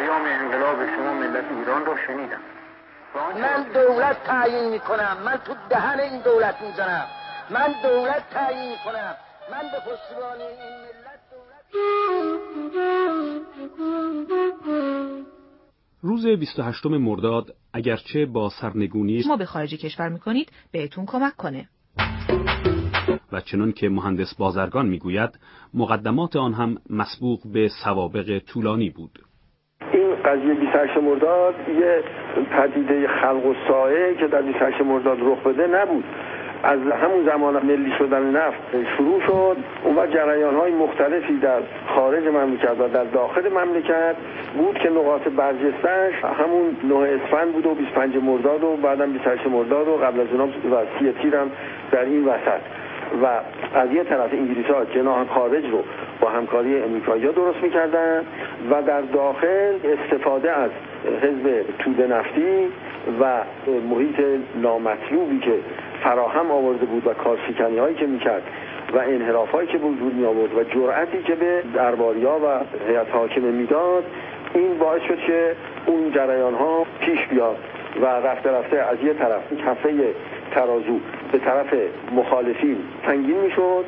پیام انقلاب شما ملت ایران را شنیدم. من دولت تعیین می‌کنم. من تو دهن این دولت می‌زنم. من دولت تعیین می‌کنم. من به پشتیبانی این ملت دولت روز 28 مرداد اگرچه با سرنگونی ما به خارج کشور می‌کنید بهتون کمک کنه. و چنان که مهندس بازرگان می‌گوید مقدمات آن هم مسبوق به سوابق طولانی بود. قضیه 28 مرداد یه پدیده خلق و سایه که در 28 مرداد رخ بده نبود. از همون زمان ملی شدن نفت شروع شد. وقت جریان های مختلفی در خارج مملکت و در داخل مملکت بود که نقاط برجستش همون 9 اسفند بود و 25 مرداد و بعدم 28 مرداد و قبل از اونها و سی تیرم در این وسط. و از یه طرف انگلیس ها جناح خارج رو با همکاری امریکایی ها درست می‌کردن و در داخل استفاده از حزب توده نفتی و محیط نامطلوبی که فراهم آورده بود و کارشکنی هایی که می‌کرد و انحراف هایی که وجود می آورد و جرأتی که به درباریا و هیئت حاکمه می‌داد این باعث شد که اون جریان ها پیش بیاد و رفته رفته از یه طرف کفه ترازو به طرف مخالفین سنگین می‌شد.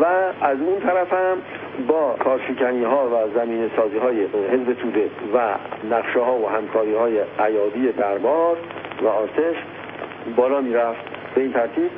و از اون طرف هم با کارشکنی ها و زمین سازی های حزب توده و نقشه ها و همکاری های عیادی دربار و آرتش بالا می‌رفت. به این ترتیب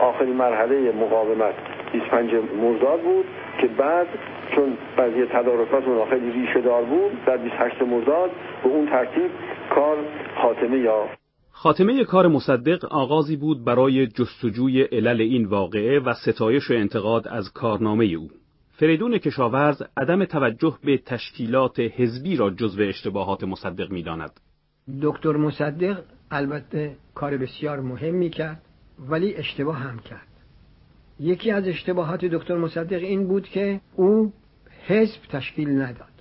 آخرین مرحله مقاومت 25 مرداد بود که بعد چون بعضی تدارکات اون خیلی ریشه دار بود در 28 مرداد به اون ترتیب کار خاتمه یافت. خاتمه کار مصدق آغازی بود برای جستجوی علل این واقعه و ستایش و انتقاد از کارنامه او. فریدون کشاورز عدم توجه به تشکیلات حزبی را جزو اشتباهات مصدق می‌داند. دکتر مصدق البته کار بسیار مهمی کرد ولی اشتباه هم کرد. یکی از اشتباهات دکتر مصدق این بود که او حزب تشکیل نداد.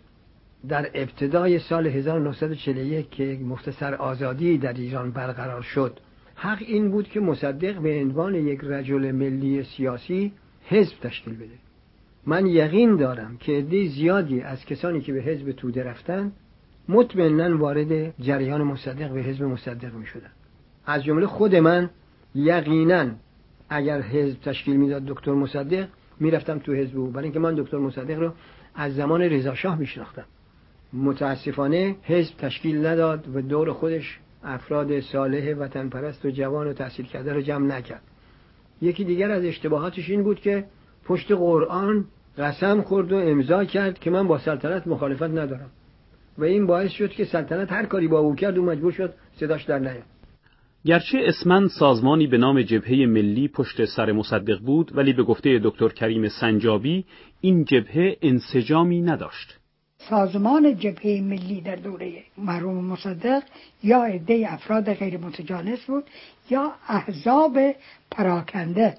در ابتدای سال 1941 که مختصر آزادی در ایران برقرار شد حق این بود که مصدق به عنوان یک رجل ملی سیاسی حزب تشکیل بده. من یقین دارم که عده زیادی از کسانی که به حزب توده رفتن مطمئنا وارد جریان مصدق به حزب مصدق می شدن. از جمله خود من یقینا اگر حزب تشکیل می‌داد دکتر مصدق می‌رفتم تو حزب او. برای اینکه من دکتر مصدق رو از زمان رضا شاه میشناختم. متاسفانه حزب تشکیل نداد و دور خودش افراد صالح وطن پرست و جوان و تحصیل کرده رو جمع نکرد. یکی دیگر از اشتباهاتش این بود که پشت قرآن قسم خورد و امضا کرد که من با سلطنت مخالفت ندارم. و این باعث شد که سلطنت هر کاری با او کرد و مجبور شد صداش در نیاد. گرچه اسمن سازمانی به نام جبهه ملی پشت سر مصدق بود ولی به گفته دکتر کریم سنجابی این جبهه انسجامی نداشت. سازمان جبهه ملی در دوره مرحوم مصدق یا عده افراد غیر متجانس بود یا احزاب پراکنده.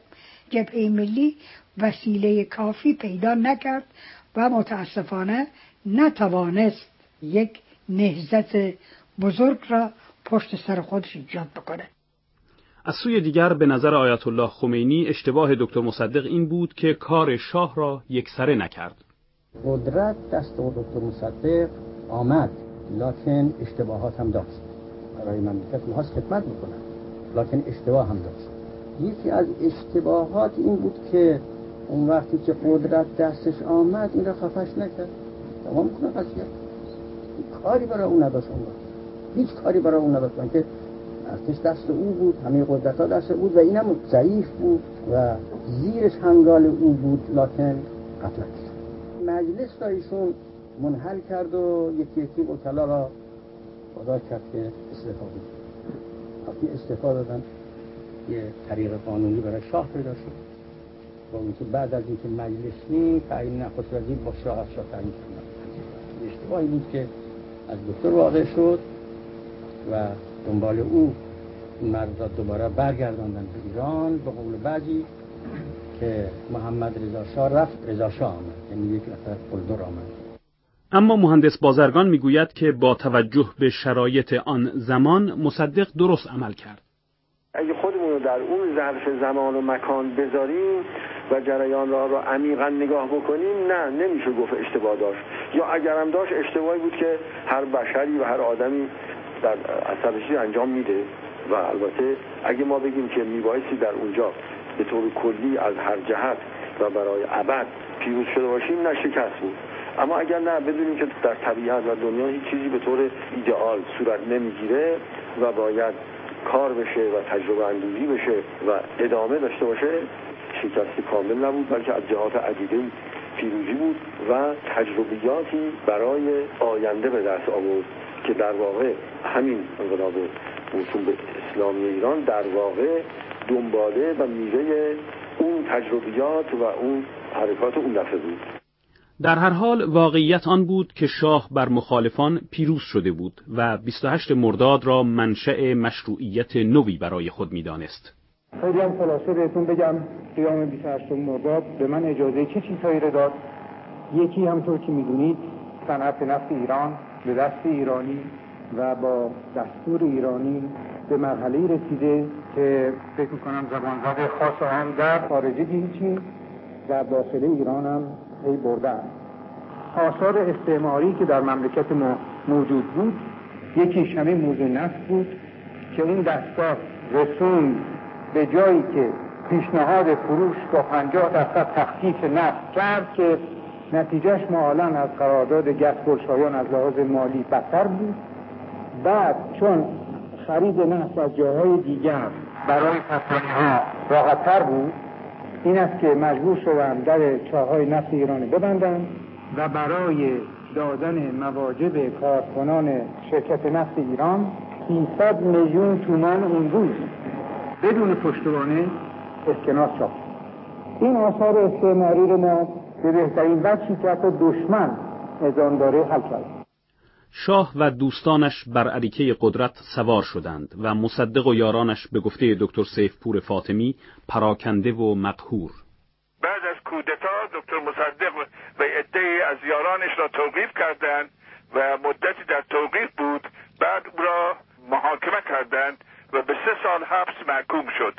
جبهه ملی وسیله کافی پیدا نکرد و متاسفانه نتوانست یک نهزت بزرگ را پشت سر خودش ایجاد بکنه. از سوی دیگر به نظر آیت الله خمینی اشتباه دکتر مصدق این بود که کار شاه را یکسره نکرد. قدرت دست دکتر مصدق آمد. لکن اشتباهات هم داشت. برای مملکت می‌خواست خدمت می‌کنن لکن اشتباه هم داشت. یکی از اشتباهات این بود که اون وقتی که قدرت دستش آمد این را خفش نکرد. تمام کنه قضیه. کاری برای اون نداشت اون هیچ کاری برای اون نداشت. که ارتش دست او بود همه قدرت ها دست بود و اینم ضعیف بود و زیرش هنگال او بود. لکن قتل مجلس را ایشون منحل کرد و یکی یکی وکلا را وادار کرد که استعفا بود وقتی استعفا دادن یه طریق قانونی برای شاه پیدا شد. با اینکه بعد از اینکه مجلس نی تعیین نخست وزیر با شاه از شاه تعیین کردن اشتباهی بود که از دکتر واقع شد و دنبال او مرد دوباره برگرداندن به ایران. به قول بعضی که محمد رضا شاه رفت رضا شاه آمد. یعنی یک نفر قلدر آمد. اما مهندس بازرگان می‌گوید که با توجه به شرایط آن زمان مصدق درست عمل کرد. اگه خودمون رو در اون ظرف زمان و مکان بذاریم و جریان را رو عمیقا نگاه بکنیم نه نمیشه گفت اشتباه داشت. یا اگرم داشت اشتباهی بود که هر بشری و هر آدمی در اثر انجام میده. و البته اگه ما بگیم که میبایستی در اونجا به طور کلی از هر جهت و برای ابد پیروز شده باشیم نه شکست بود. اما اگر نه بدونیم که در طبیعت و دنیا هیچ چیزی به طور ایدئال صورت نمی‌گیره و باید کار بشه و تجربه اندوزی بشه و ادامه داشته باشه شکست کامل نبود بلکه از جهات عدیده پیروزی بود و تجربیاتی برای آینده به دست آورد که در واقع همین انقلاب موسوم به اسلامی ایران در واقع دنباله و میوه اون تجربیات و اون حرکات اون دفعه بود در هر حال واقعیت آن بود که شاه بر مخالفان پیروز شده بود و 28 مرداد را منشأ مشروعیت نوی برای خود می‌دانست. خیلی هم خلاصه بهتون بگم قیام 28 مرداد به من اجازه چه چیزهایی را داد یکی همطور که می‌دونید صنعت نفت ایران به دست ایرانی و با دستور ایرانی به مرحله رسیده که فکر می‌کنم زبانزد خاص هم در خارجی هیچی در داخل ایران هم پی بردن. آثار استعماری که در مملکت ما موجود بود یکیش همین موضوع نفت بود که این دستگاه رسوند به جایی که پیشنهاد فروش با پنجاه درصد تخفیف نفت کرد که نتیجهش ما از قرارداد گس از لحاظ مالی بدتر بود. بعد چون خرید نفت از جاهای دیگر. برای کسانی ها راحتتر بود؟ این است که مجبور شدن در چاهای نفت ایران ببندن و برای دادن مواجب کارکنان شرکت نفت ایران 300 میلیون تومان اون روز بدون پشتوانه اسکناس چاپ این آثار استعماری رو ما به بهترین وجهی که حتی دشمن نظام داره حل کرد. شاه و دوستانش بر عریکه قدرت سوار شدند و مصدق و یارانش به گفته دکتر سیفپور فاطمی پراکنده و مقهور. بعد از کودتا دکتر مصدق و عده از یارانش را توقیف کردند و مدتی در توقیف بود بعد او را محاکمه کردند و به سه سال حبس محکوم شد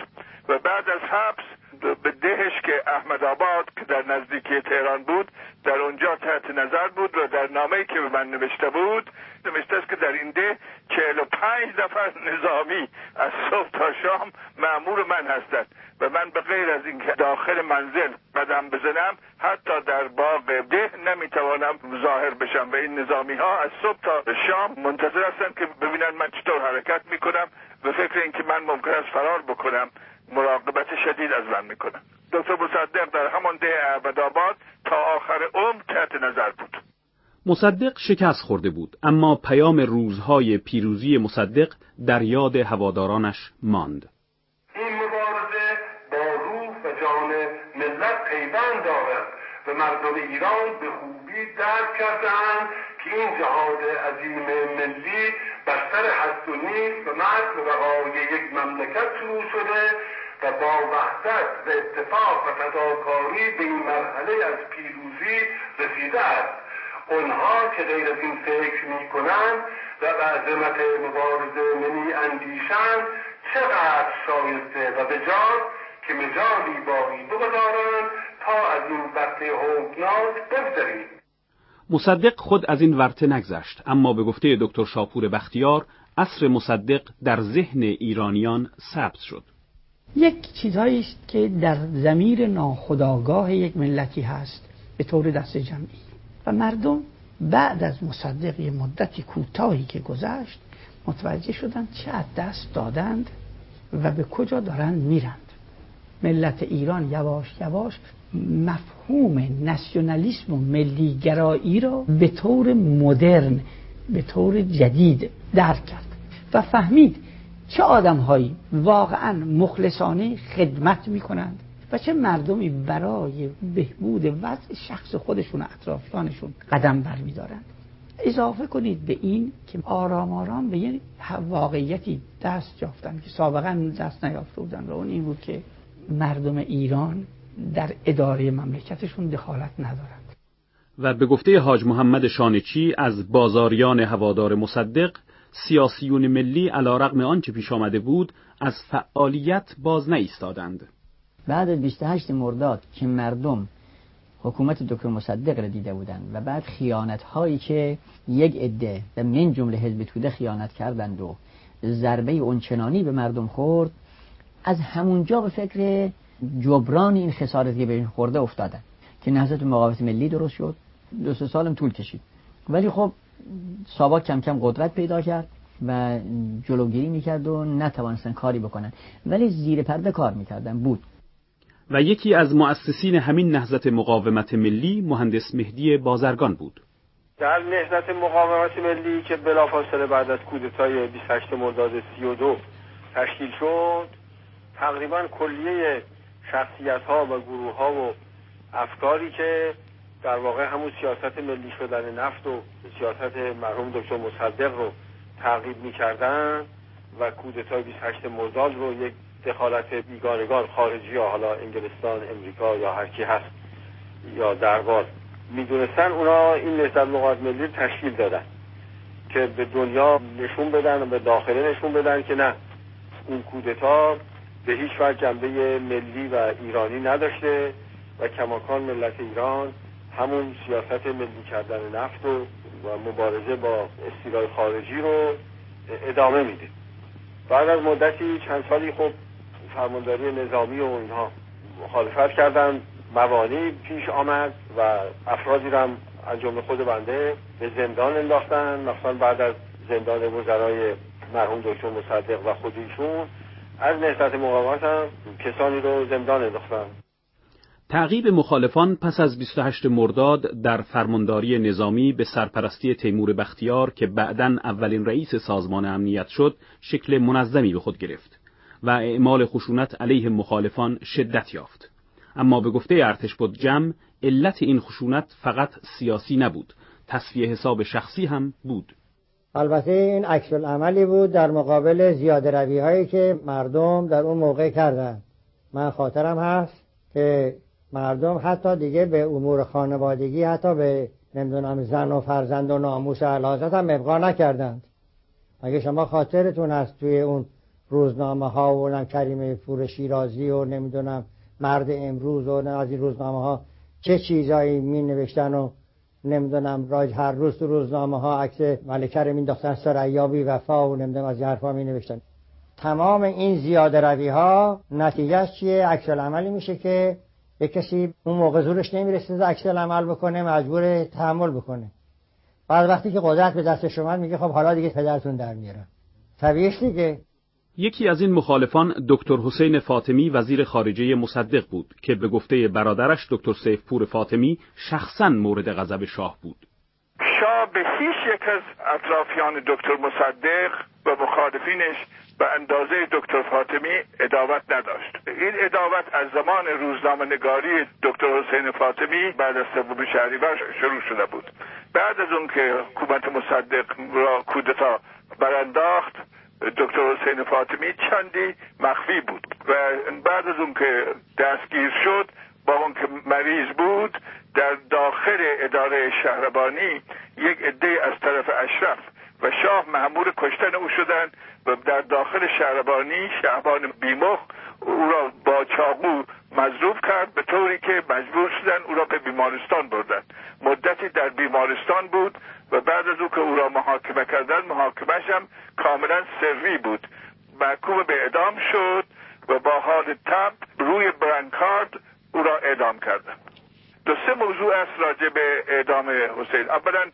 و بعد از حبس به دهش که احمد آباد که در نزدیکی تهران بود در اونجا تحت نظر بود و در نامه که به من نوشته بود نوشته است که در این ده چهل و پنج نفر نظامی از صبح تا شام معمور من هستند و من به غیر از اینکه داخل منزل قدم بزنم حتی در باغ ده نمی‌توانم ظاهر بشم و این نظامی ها از صبح تا شام منتظر هستند که ببینن من چطور حرکت می‌کنم به فکر اینکه من ممکن است فرار بکنم. مراقبت شدید از من می‌کنن دکتر مصدق در همان ده آباد تا آخر عمر تحت نظر بود. مصدق شکست خورده بود اما پیام روزهای پیروزی مصدق در یاد هوادارانش ماند. این مبارزه با روح و جان ملت پیوند دارد و مردم ایران به خوبی درک کردند که این جهاد عظیم ملی بر سر هست و نیست و مرد و بقای یک مملکت شروع شده و با وحدت و اتفاق و فداکاری به این مرحله از پیروزی رسیده است. اونها که غیر از این فکر می کنند و به عظمت مبارزه نمی اندیشند چقدر شایسته و به که مجالی باقی بگذارند تا از این ورطه حوکناک بگذریم. مصدق خود از این ورطه نگذشت اما به گفته دکتر شاپور بختیار اصر مصدق در ذهن ایرانیان ثبت شد. یک چیزهایی است که در زمیر ناخداگاه یک ملتی هست به طور دست جمعی. و مردم بعد از مصدق یه مدتی کوتاهی که گذشت متوجه شدند چه از دست دادند و به کجا دارند میرند. ملت ایران یواش یواش مفهوم ناسیونالیسم و ملیگرایی را به طور مدرن به طور جدید درک کرد و فهمید چه آدم هایی واقعا مخلصانه خدمت می کنند و چه مردمی برای بهبود وضع شخص خودشون و اطرافیانشون قدم برمیدارند. اضافه کنید به این که آرام آرام به یه واقعیتی دست یافتن که سابقا دست نیافته بودن و اون این بود که مردم ایران در اداره مملکتشون دخالت ندارند. و به گفته حاج محمد شانچی از بازاریان هوادار مصدق سیاسیون ملی علا رقم آنچه پیش آمده بود از فعالیت باز نایستادند بعد 28 مرداد که مردم حکومت دکتر مصدق را دیده بودند و بعد خیانت هایی که یک عده و من جمله حزب توده خیانت کردند و ضربه اونچنانی به مردم خورد از همونجا به فکر جبران این خسارتی که بهشون خورده افتادن که نهضت مقاومت ملی درست شد. دو سه سالم طول کشید. ولی خب ساواک کم کم قدرت پیدا کرد و جلوگیری می‌کرد و نتوانستن کاری بکنن. ولی زیر پرده کار می‌کردن. بود. و یکی از مؤسسین همین نهضت مقاومت ملی مهندس مهدی بازرگان بود. در نهضت مقاومت ملی که بلافاصله بعد از کودتای 28 مرداد 32 تشکیل شد تقریبا کلیه شخصیت ها و گروه ها و افکاری که در واقع همون سیاست ملی شدن نفت و سیاست مرحوم دکتر مصدق رو تعقیب می‌کردن و کودتای 28 مرداد رو یک دخالت بیگانگان خارجی ها حالا انگلستان امریکا یا هر کی هست یا دربار می‌دونستن اونا این نهضت مقاومت ملی تشکیل دادن که به دنیا نشون بدن و به داخله نشون بدن که نه اون کودتا به هیچ وجه جنبه ملی و ایرانی نداشته و کماکان ملت ایران همون سیاست ملی کردن نفت و, مبارزه با استیلای خارجی رو ادامه میده. بعد از مدتی چند سالی خب فرمانداری نظامی و اینها مخالفت کردن موانی پیش آمد و افرادی رو هم از جمله خود بنده به زندان انداختن. مثلا بعد از زندان وزرای مرحوم دکتر مصدق و خودیشون از نهضت مقاومت هم کسانی رو زندان انداختن. تعقیب مخالفان پس از 28 مرداد در فرمانداری نظامی به سرپرستی تیمور بختیار که بعدا اولین رئیس سازمان امنیت شد شکل منظمی به خود گرفت و اعمال خشونت علیه مخالفان شدت یافت. اما به گفته ارتش بود جمع علت این خشونت فقط سیاسی نبود تصفیه حساب شخصی هم بود. البته این عکس عملی بود در مقابل زیاده روی هایی که مردم در اون موقع کردن من خاطرم هست که مردم حتی دیگه به امور خانوادگی حتی به نمی‌دونم زن و فرزند و ناموس علازت هم ابقا نکردند. اگه شما خاطرتون هست توی اون روزنامه ها و کریم فور شیرازی و نمی‌دونم مرد امروز و از این روزنامه ها چه چیزایی می نوشتن و نمی‌دونم راج هر روز تو روزنامه ها عکس ملکه رو مینداختن سریابی وفا و نمی‌دونم از حرفا می نوشتن تمام این زیاده روی ها نتیجهش چیه؟ عکس عملی میشه که یک کسی اون موقع زورش نمی‌رسه عکس عمل بکنه مجبور تحمل بکنه. بعد وقتی که قدرت به دست شما میگه خب حالا دیگه پدرتون در میارم طبیعیش دیگه. یکی از این مخالفان دکتر حسین فاطمی وزیر خارجه مصدق بود که به گفته برادرش دکتر سیفپور فاطمی شخصا مورد غضب شاه بود. به هیچ یک از اطرافیان دکتر مصدق و مخالفینش به اندازه دکتر فاطمی اداوت نداشت. این اداوت از زمان روزنامه نگاری دکتر حسین فاطمی بعد از سوم شهریور شروع شده بود. بعد از اون که حکومت مصدق را کودتا برانداخت دکتر حسین فاطمی چندی مخفی بود. و بعد از اون که دستگیر شد با اون که مریض بود در داخل اداره شهربانی یک عده از طرف اشرف و شاه معمور کشتن او شدند و در داخل شهربانی شهبان بیمخ او را با چاقو مضروب کرد به طوری که مجبور شدن او را به بیمارستان بردن مدتی در بیمارستان بود و بعد از او که او را محاکمه کردن محاکمش هم کاملا سری بود. محکوم به اعدام شد و با حال تب روی برنکارد او را اعدام کردن دو سه موضوع است راجع به اعدام حسین. اولا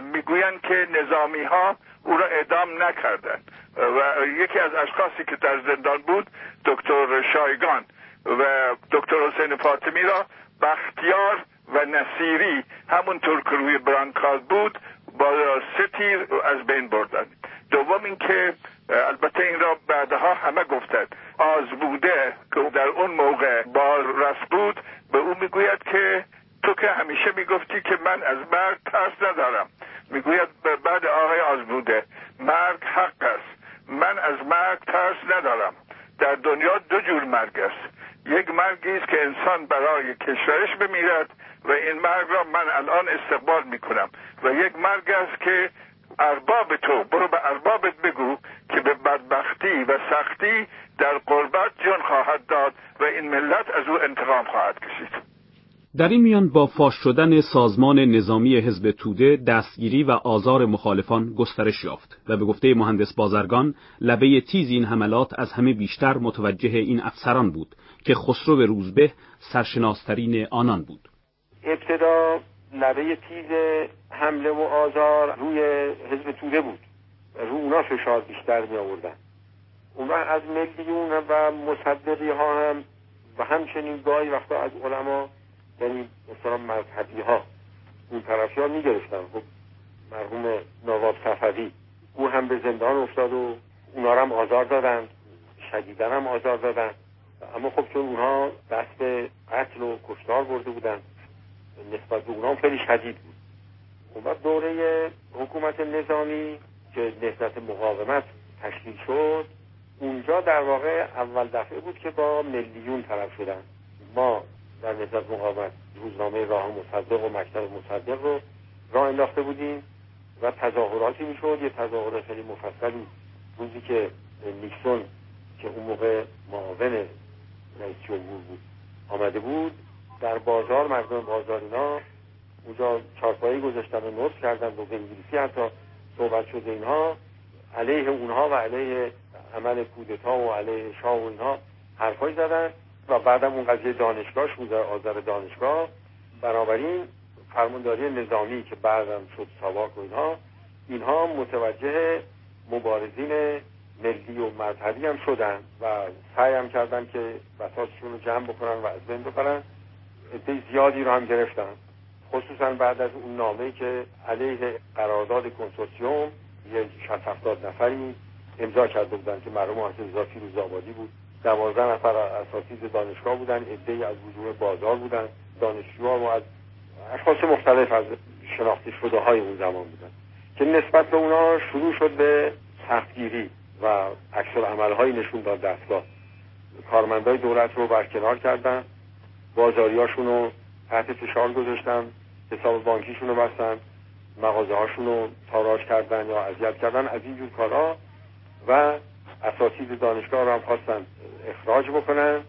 می‌گویند که نظامی ها او را اعدام نکردند. و یکی از اشخاصی که در زندان بود دکتر شایگان. و دکتر حسین فاطمی را بختیار و نصیری همونطور که روی برانکارد بود با سه تیر از بین بردن دوم اینکه البته این را بعدها همه گفتند. آزبوده که در اون موقع با رس بود به او می‌گوید که تو که همیشه می‌گفتی که من از مرگ ترس ندارم. می‌گوید بعد آقای آزبوده مرگ حق است. من از مرگ ترس ندارم. در دنیا دو جور مرگ است. یک مرگی است که انسان برای کشورش بمیرد و این مرگ را من الان استقبال می‌کنم. و یک مرگ است که ارباب تو برو به اربابت بگو که به بدبختی و سختی در قربت جان خواهد داد و این ملت از او انتقام خواهد کشید. در این میان با فاش شدن سازمان نظامی حزب توده دستگیری و آزار مخالفان گسترش یافت و به گفته مهندس بازرگان لبه تیز این حملات از همه بیشتر متوجه این افسران بود که خسرو روزبه سرشناسترین آنان بود. ابتدا لبه تیز حمله و آزار روی حزب توده بود. رو اونا فشار بیشتر می آوردن اون از ملیون و مصدقی ها هم و همچنین گاهی وقتا از علما یعنی مثلا مذهبی ها اون طرفی ها می گرفتن خب مرحوم نواب صفوی او هم به زندان افتاد و اونا هم آزار دادن شدیدن هم آزار دادن. اما خب چون اونها دست قتل و کشتار برده بودن نسبت به اونها خیلی شدید بود. اون دوره حکومت نظامی که نهضت مقاومت تشکیل شد اونجا در واقع اول دفعه بود که با میلیون طرف شدن. ما در نهضت مقاومت روزنامه راه مصدق و مکتب مصدق رو راه انداخته بودیم و تظاهراتی می‌شد. یه تظاهرات خیلی مفصلی روزی که نیکسون که اون موقع معاون رئیس جمهور بود آمده بود. در بازار مردم بازار اینا اونجا چارپایی گذاشتن و نصف کردن و به انگلیسی حتی صحبت شده اینها. علیه اونها و علیه عمل کودتا و علیه شاه و اینها حرفای زدن و بعدم اون قضیه دانشگاهش بود آذر دانشگاه. بنابراین فرمانداری نظامی که بعدم شد ساواک و اینها اینها متوجه مبارزین ملی و مذهبی هم شدن و سعی هم کردن که بساتشون رو جمع بکنن و از بین ببرن. عده زیادی رو هم گرفتن. خصوصا بعد از اون نامه که علیه قرارداد کنسورسیوم یه شست هفتاد نفری امضا کرده بودن که مرحوم حافظ رضا روزآبادی بود. دوازده نفر اساتید دانشگاه بودن عده از وجوه بازار بودن. دانشجوها و از اشخاص مختلف از شناخته شده های اون زمان بودن. که نسبت به اونا شروع شد به سختگیری و عکس عملهایی نشون داد دستگاه. کارمندای دولت رو برکنار کردن. بازاریاشون رو تحت فشار گذاشتن حساب بانکیشون رو بستن مغازه هاشون رو تاراج کردن یا اذیت کردن از اینجور کارها و اساتید دانشگاه رو هم خواستن اخراج بکنن.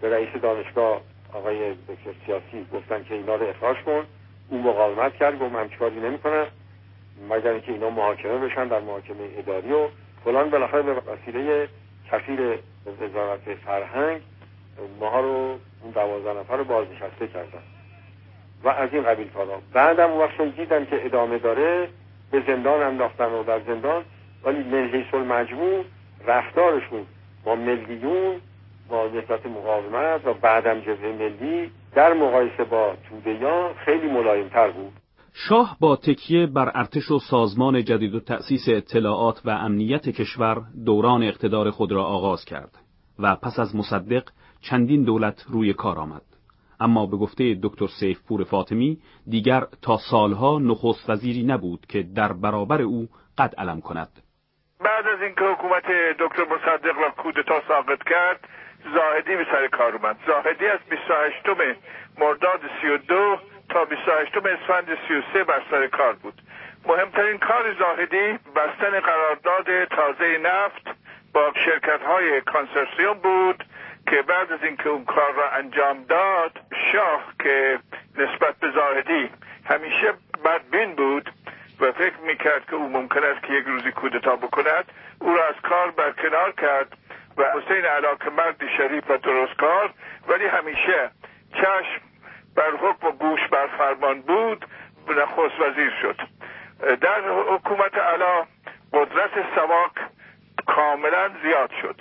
به رئیس دانشگاه آقای دکتر سیاسی گفتن که اینا رو اخراج کن. اون مقاومت کرد گفت من چیکاری نمی‌کنم. مگر اینکه اینا محاکمه بشن در محاکمه اداری و فلان. بالاخره به وسیله کفیر وزارت فرهنگ ماها رو اون دوازده نفر رو بازنشسته کردن. و از این قبیل کارا. بعدم وقت دیدن که ادامه داره به زندان انداختن و در زندان ولی من مجموع رفتارشون با ملیون با نسبت مقاومت و بعدم جبهه ملی در مقایسه با تودهیان خیلی ملایمتر بود. شاه با تکیه بر ارتش و سازمان جدید و تأسیس اطلاعات و امنیت کشور دوران اقتدار خود را آغاز کرد و پس از مصدق چندین دولت روی کار آمد. اما به گفته دکتر پور فاطمی دیگر تا سالها نخست وزیری نبود که در برابر او قد علم کند. بعد از اینکه حکومت دکتر مصدق را کودتا ساقط کرد زاهدی به سر کار اومد. زاهدی از 28 مرداد 32 تا 28 اسفند 33 بر سر کار بود. مهمترین کار زاهدی بستن قرارداد تازه نفت با شرکت های کانسرسیوم بود که بعد از اینکه اون کار را انجام داد شاه که نسبت به زاهدی همیشه بدبین بود و فکر می‌کرد که او ممکن است که یک روزی کودتا بکند او را از کار برکنار کرد و حسین علاقه مردی شریف و درستکار ولی همیشه چشم بر حکم و گوش بر فرمان بود نخست وزیر شد. در حکومت علا قدرت سواک کاملا زیاد شد.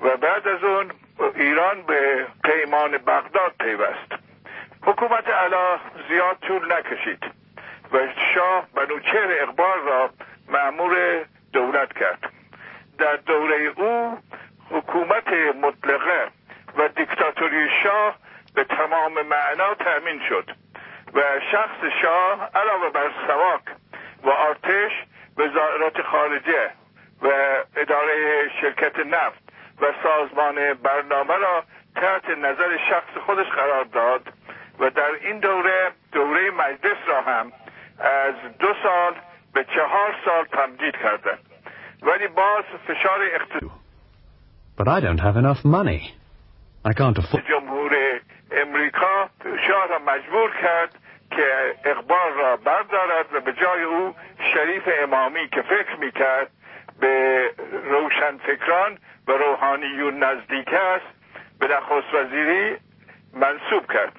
و بعد از اون ایران به پیمان بغداد پیوست. حکومت علا زیاد طول نکشید و شاه بنوچهر اقبال را معمور دولت کرد. در دوره او حکومت مطلقه و دیکتاتوری شاه به تمام معنا تأمین شد و شخص شاه علاوه بر سواک و آرتش وزارت خارجه و اداره شرکت نفت و سازمان برنامه را تحت نظر شخص خودش قرار داد و در این دوره دوره مجلس را هم از دو سال به چهار سال تمدید کردن ولی باز فشار اقتصادی But I don't have enough money. I can't afford... جمهور امریکا شاه را مجبور کرد که اقبال را بردارد و به جای او شریف امامی که فکر می‌کرد به روشنفکران و روحانیون نزدیک است به نخست وزیری منصوب کرد.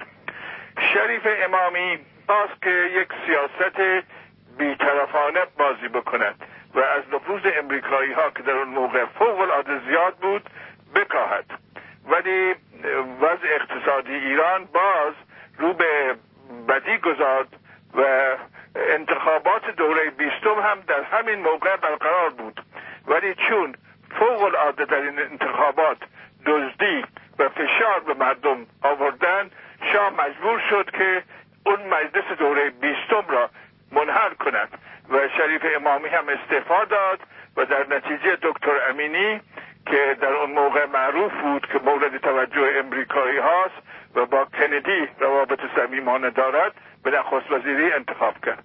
شریف امامی خواست که یک سیاست بیطرفانه بازی بکند و از نفوذ امریکایی ها که در اون موقع فوق العاده زیاد بود بکاهد. ولی وضع اقتصادی ایران باز رو به بدی گذارد و انتخابات دوره بیستم هم در همین موقع برقرار بود. ولی چون فوق العاده در این انتخابات دزدی و فشار به مردم آوردن شاه مجبور شد که اون مجلس دوره بیستم را منحل کند و شریف امامی هم استعفا داد و در نتیجه دکتر امینی که در اون موقع معروف بود که مورد توجه امریکایی هاست و با کندی روابط صمیمانه دارد به نخست وزیری انتخاب کرد.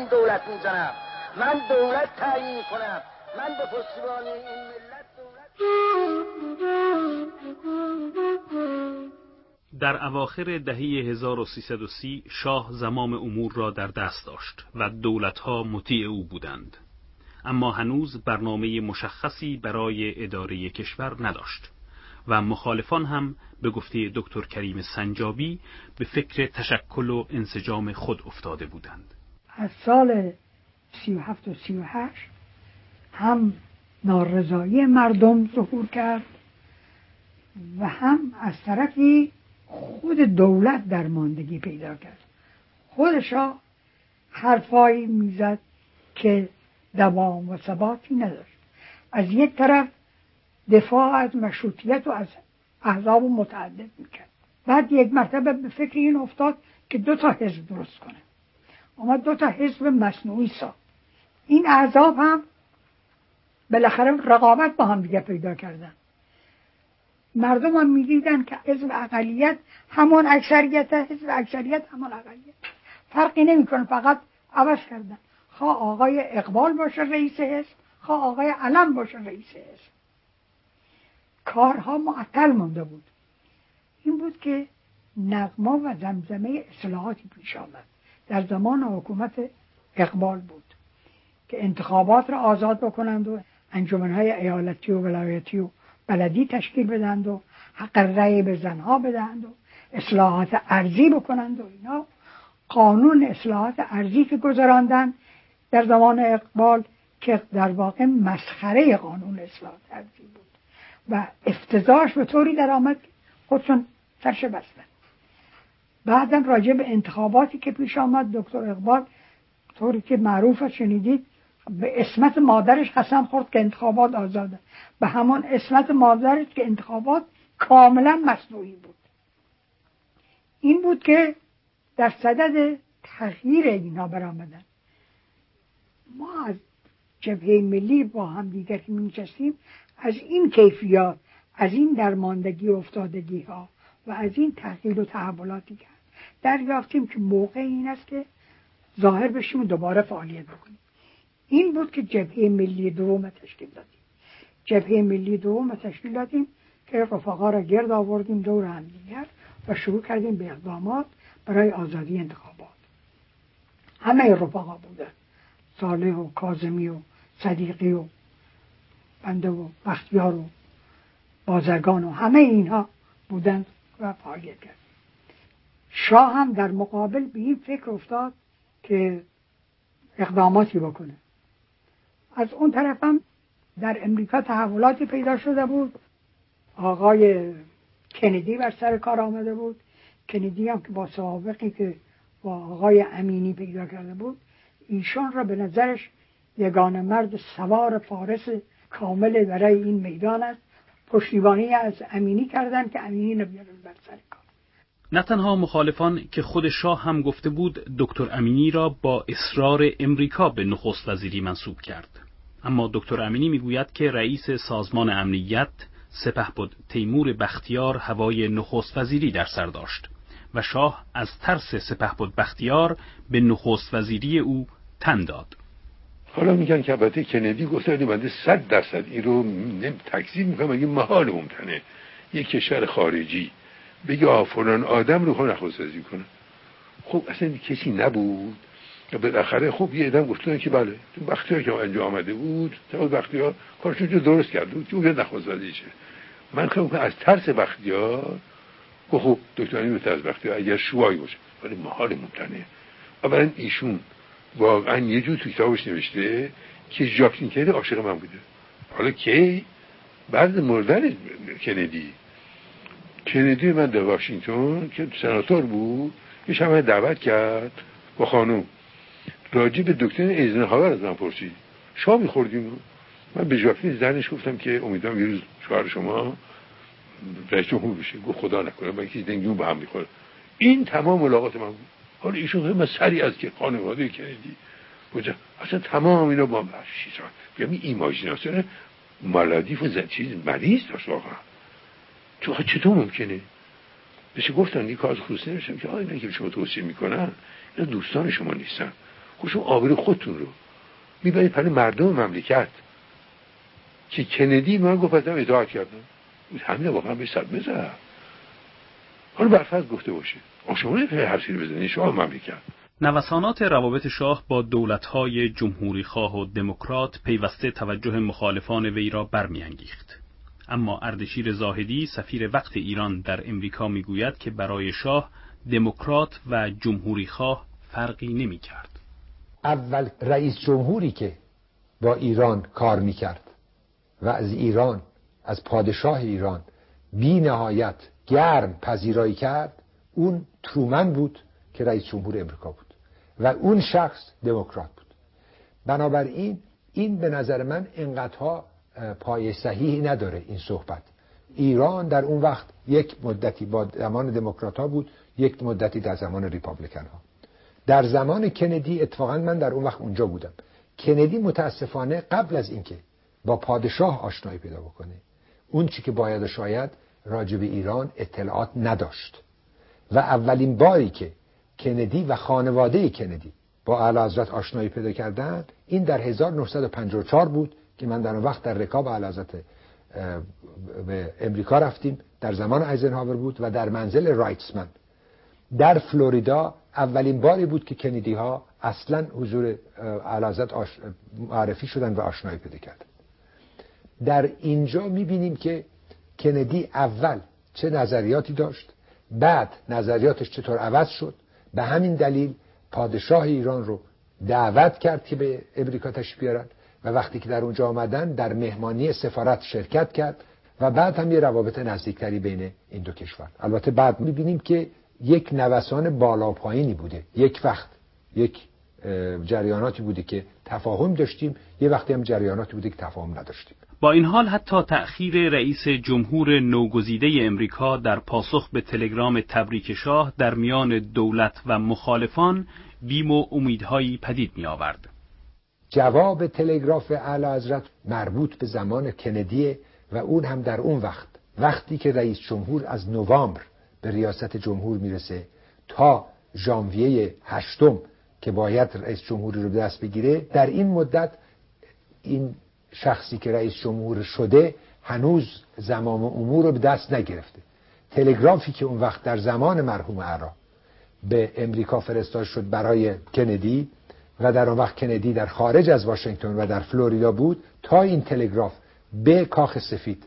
این دولت می‌زنم من دولت تعیین می‌کنم من به پشتیبانی این ملت دولت در اواخر دهه 1330 شاه زمام امور را در دست داشت و دولتها مطیع او بودند. اما هنوز برنامه مشخصی برای اداره کشور نداشت و مخالفان هم به گفته دکتر کریم سنجابی به فکر تشکل و انسجام خود افتاده بودند. از سال 37 و 38 هم نارضایی مردم ظهور کرد و هم از طرفی خود دولت در ماندگی پیدا کرد. خودشا حرفایی می‌زد که دوام و ثباتی نداشت. از یک طرف دفاع از مشروطیت و از احزاب متعدد می‌کرد. بعد یک مرتبه به فکر این افتاد که دو تا حزب درست کنه. اومد دو تا حزب مصنوعی ساخت. این احزاب هم بالاخره رقابت با هم دیگه پیدا کردن. مردم هم می‌دیدن که حزب اقلیت همان اکثریت حزب اکثریت همان اقلیت. فرقی نمی‌کنه فقط عوض کردن. خواه آقای اقبال باشه رئیس حزب خواه آقای علم باشه رئیس حزب. کارها معطل مانده بود. این بود که نغما و زمزمه اصلاحاتی پیش آمد. در زمان حکومت اقبال بود که انتخابات را آزاد بکنند و انجمنهای ایالتی و ولایتی و بلدی تشکیل بدند و حق رأی به زنها بدهند و اصلاحات ارزی بکنند و اینا. قانون اصلاحات ارزی که گذراندن در زمان اقبال که در واقع مسخره قانون اصلاحات ارزی بود و افتضاحش به طوری آمد خودشون سرش بستن بعدم راجع به انتخاباتی که پیش آمد دکتر اقبال طوری که معروف شنیدید به اسمت مادرش قسم خورد که انتخابات آزاده. به همان اسمت مادرش که انتخابات کاملا مصنوعی بود. این بود که در صدد تغییر اینا برآمدن. ما از جبهه ملی با هم دیگر که می از این کیفیات از این درماندگی و افتادگی ها و از این تغییر و تحولاتی دریافتیم که موقع این است که ظاهر بشیم و دوباره فعالیت بکنیم. این بود که جبهه ملی دوم تشکیل دادیم. جبهه ملی دوم تشکیل دادیم که رفقا را گرد آوردیم دور هم دیگر و شروع کردیم به اقدامات برای آزادی انتخابات. همه رفقا بودن. صالح و کازمی و صدیقی و بنده و بختیار و بازرگان و همه اینها بودن و فعالیت کرد شاه هم در مقابل به این فکر افتاد که اقداماتی بکنه. از اون طرف هم در امریکا تحولاتی پیدا شده بود. آقای کندی بر سر کار آمده بود. کندی هم که با سوابقی که با آقای امینی پیدا کرده بود ایشان را به نظرش یگان مرد سوار فارس کامل برای این میدان است. پشتیبانی از امینی کردن که امینی نبیارن بر سر کار. نه تنها مخالفان که خود شاه هم گفته بود دکتر امینی را با اصرار امریکا به نخست وزیری منصوب کرد. اما دکتر امینی می‌گوید که رئیس سازمان امنیت سپه بود تیمور بختیار هوای نخست وزیری در سر داشت و شاه از ترس سپه بود بختیار به نخست وزیری او تن داد. حالا میگن که البته کندی گفته بنده صد درصد این رو تکذیب می‌کنم اگه محال ممکنه؟ یک کشور خارجی بگه فلان آدم رو خود نخواست کنه. خب اصلا کسی نبود. بالاخره خب یه ادم گفتن که بله. تو وقتی که انجام آمده بود تو وقتی ها کارشون درست کرده بود که اون نخواست شه من خب از ترس وقتی ها خب دکتر این از وقتی ها اگر شوایی باشه. ولی محال ممکنه اولا ایشون واقعا یه جور تو کتابش نوشته که ژاک نیکلی عاشق من بوده. حالا کی؟ بعد مردن کندی. کندی من در واشنگتن که سناتور بود یه شما دعوت کرد با خانوم. راجع به دکتر ایزنهاور از من پرسید. شما میخوردیم من به ژاکنی زنش گفتم که امیدوارم یه روز شوهر شما رئیس جمهور بشه. گفت خدا نکنه من کسی دنگیون با هم می‌خوره. این تمام ملاقات من بود. حالا ایشون خیلی سری از که خانواده کندی. کجا اصلا تمام اینا با شیزان یعنی ایماجیناسیون مالادیف و چیز مریض داشت واقعا. تو چطور ممکنه؟ بشه گفتن این کار خصوصی نمیشم که آینه که شما توصیه می‌کنن اینا دوستان شما نیستن. خوشون آبر خودتون رو می‌برید پر مردم مملکت. که کندی من گفت ازم اطاعت کردم. همین واقعا به صد زد حالا برفرض گفته باشه. شما نمی‌تونید هر چیزی بزنید شما مملکت. نوسانات روابط شاه با دولتهای جمهوری خواه و دموکرات پیوسته توجه مخالفان وی را برمیانگیخت. اما اردشیر زاهدی سفیر وقت ایران در امریکا می‌گوید که برای شاه دموکرات و جمهوری خواه فرقی نمی کرد. اول رئیس جمهوری که با ایران کار می‌کرد و از ایران از پادشاه ایران بی نهایت گرم پذیرایی کرد اون ترومن بود که رئیس جمهور امریکا بود و اون شخص دموکرات بود بنابراین این به نظر من انقدرها پای صحیحی نداره این صحبت. ایران در اون وقت یک مدتی با زمان دموکرات ها بود یک مدتی در زمان ریپابلیکن ها. در زمان کندی اتفاقا من در اون وقت اونجا بودم. کندی متاسفانه قبل از اینکه با پادشاه آشنایی پیدا بکنه اون چی که باید شاید راجع به ایران اطلاعات نداشت. و اولین باری که کندی و خانواده کندی با اعلی حضرت آشنایی پیدا کردن این در 1954 بود که من در وقت در رکاب حضرت به امریکا رفتیم در زمان ایزنهاور بود و در منزل رایتسمن در فلوریدا اولین باری بود که کندی ها اصلا حضور علازت. معرفی شدن و آشنایی پیدا کردن در اینجا می‌بینیم که کندی اول چه نظریاتی داشت بعد نظریاتش چطور عوض شد به همین دلیل پادشاه ایران رو دعوت کرد که به امریکا تشریف بیارن و وقتی که در اونجا آمدن در مهمانی سفارت شرکت کرد و بعد هم یه روابط نزدیکتری بین این دو کشور. البته بعد می‌بینیم که یک نوسان بالا پایینی بوده. یک وقت یک جریاناتی بوده که تفاهم داشتیم. یه وقتی هم جریاناتی بوده که تفاهم نداشتیم. با این حال حتی تأخیر رئیس جمهور نوگزیده امریکا در پاسخ به تلگرام تبریک شاه در میان دولت و مخالفان بیم و امیدهایی پدید می آورد. جواب تلگراف اعلی حضرت مربوط به زمان کندی و اون هم در اون وقت. وقتی که رئیس جمهور از نوامبر به ریاست جمهور می‌رسه تا ژانویه هشتم که باید رئیس جمهوری رو دست بگیره در این مدت این شخصی که رئیس جمهور شده هنوز زمام امور رو به دست نگرفته. تلگرافی که اون وقت در زمان مرحوم عرا به امریکا فرستاد شد برای کندی و در آن وقت کندی در خارج از واشنگتن و در فلوریدا بود تا این تلگراف به کاخ سفید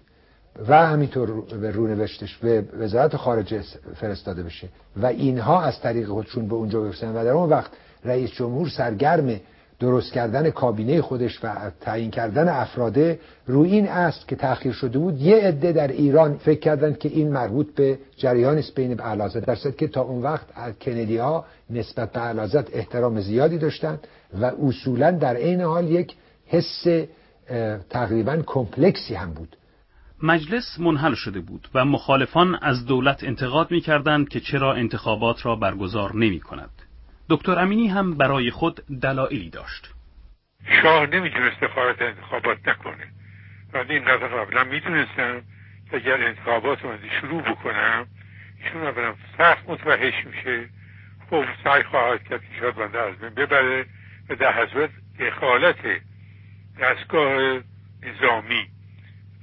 و همینطور به رونوشتش به وزارت خارجه فرستاده بشه. و اینها از طریق خودشون به اونجا برسن و در اون وقت رئیس جمهور سرگرم درست کردن کابینه خودش و تعیین کردن افراده روی این است که تأخیر شده بود یه عده در ایران فکر کردند که این مربوط به جریان است بین اعلازت در که تا اون وقت کندی ها نسبت به اعلازت احترام زیادی داشتند و اصولا در عین حال یک حس تقریبا کمپلکسی هم بود مجلس منحل شده بود و مخالفان از دولت انتقاد می کردند که چرا انتخابات را برگزار نمی کند. دکتر امینی هم برای خود دلایلی داشت. شاه نمی‌تونست خارج انتخابات نکنه. و این قضا قبلا می‌دونستم که اگر انتخابات رو شروع بکنم ایشون اولا سخت متوحش میشه خب سعی خواهد کرد که شاید بنده از بین ببره و در حضرت اخالت دستگاه نظامی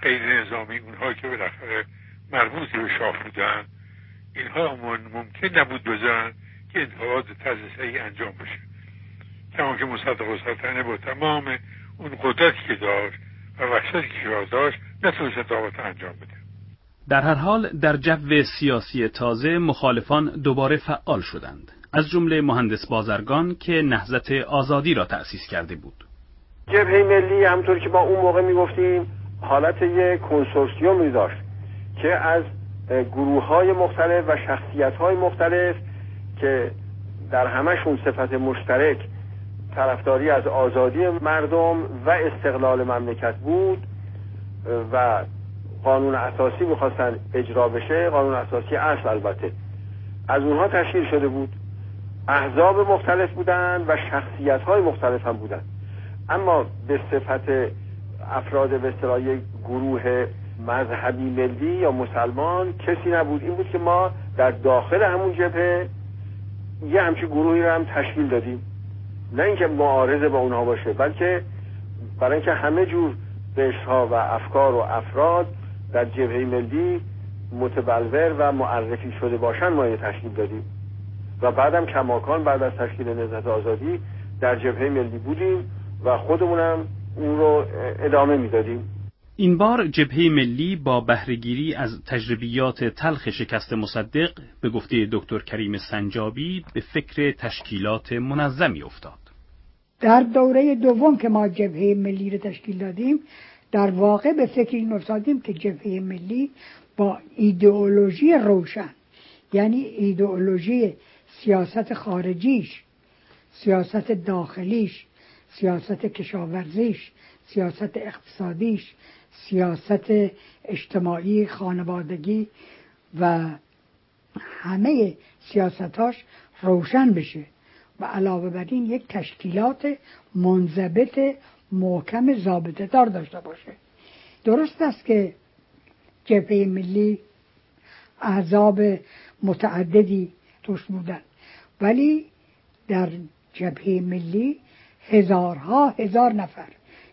غیر نظامی اونها که بالاخره مربوط به شاه بودن اینها ممکن نبود بزن که انتخابات طرز انجام بشه. کما که مصدق سلطنه با تمام اون قدرتی که داشت و وحشتی که داشت نتونست انتخابات انجام بده. در هر حال در جو سیاسی تازه مخالفان دوباره فعال شدند. از جمله مهندس بازرگان که نهضت آزادی را تأسیس کرده بود. جبهه ملی همطور که با اون موقع می‌گفتیم حالت یک کنسورسیومی داشت که از گروه های مختلف و شخصیت های مختلف که در همشون صفت مشترک طرفداری از آزادی مردم و استقلال مملکت بود و قانون اساسی می‌خواستن اجرا بشه قانون اساسی اصل البته. از اونها تشکیل شده بود. احزاب مختلف بودن و شخصیت های مختلف هم بودن. اما به صفت افراد به گروه مذهبی ملی یا مسلمان کسی نبود. این بود که ما در داخل همون جبهه یه همچین گروهی رو هم تشکیل دادیم. نه اینکه معارضه با اونها باشه بلکه برای اینکه همه جور ها و افکار و افراد در جبهه ملی متبلور و معرفی شده باشن ما یه تشکیل دادیم. و بعدم کماکان بعد از تشکیل نهضت آزادی در جبهه ملی بودیم و خودمونم اون رو ادامه می‌دادیم. این بار جبهه ملی با بهرهگیری از تجربیات تلخ شکست مصدق به گفته دکتر کریم سنجابی به فکر تشکیلات منظمی افتاد. در دوره دوم که ما جبهه ملی رو تشکیل دادیم در واقع به فکر این افتادیم که جبهه ملی با ایدئولوژی روشن یعنی ایدئولوژی سیاست خارجیش سیاست داخلیش سیاست کشاورزیش سیاست اقتصادیش سیاست اجتماعی خانوادگی و همه سیاستاش روشن بشه. و علاوه بر این یک تشکیلات منضبط محکم ضابطه دار داشته باشه. درست است که جبهه ملی احزاب متعددی توش بودن. ولی در جبهه ملی هزارها هزار نفر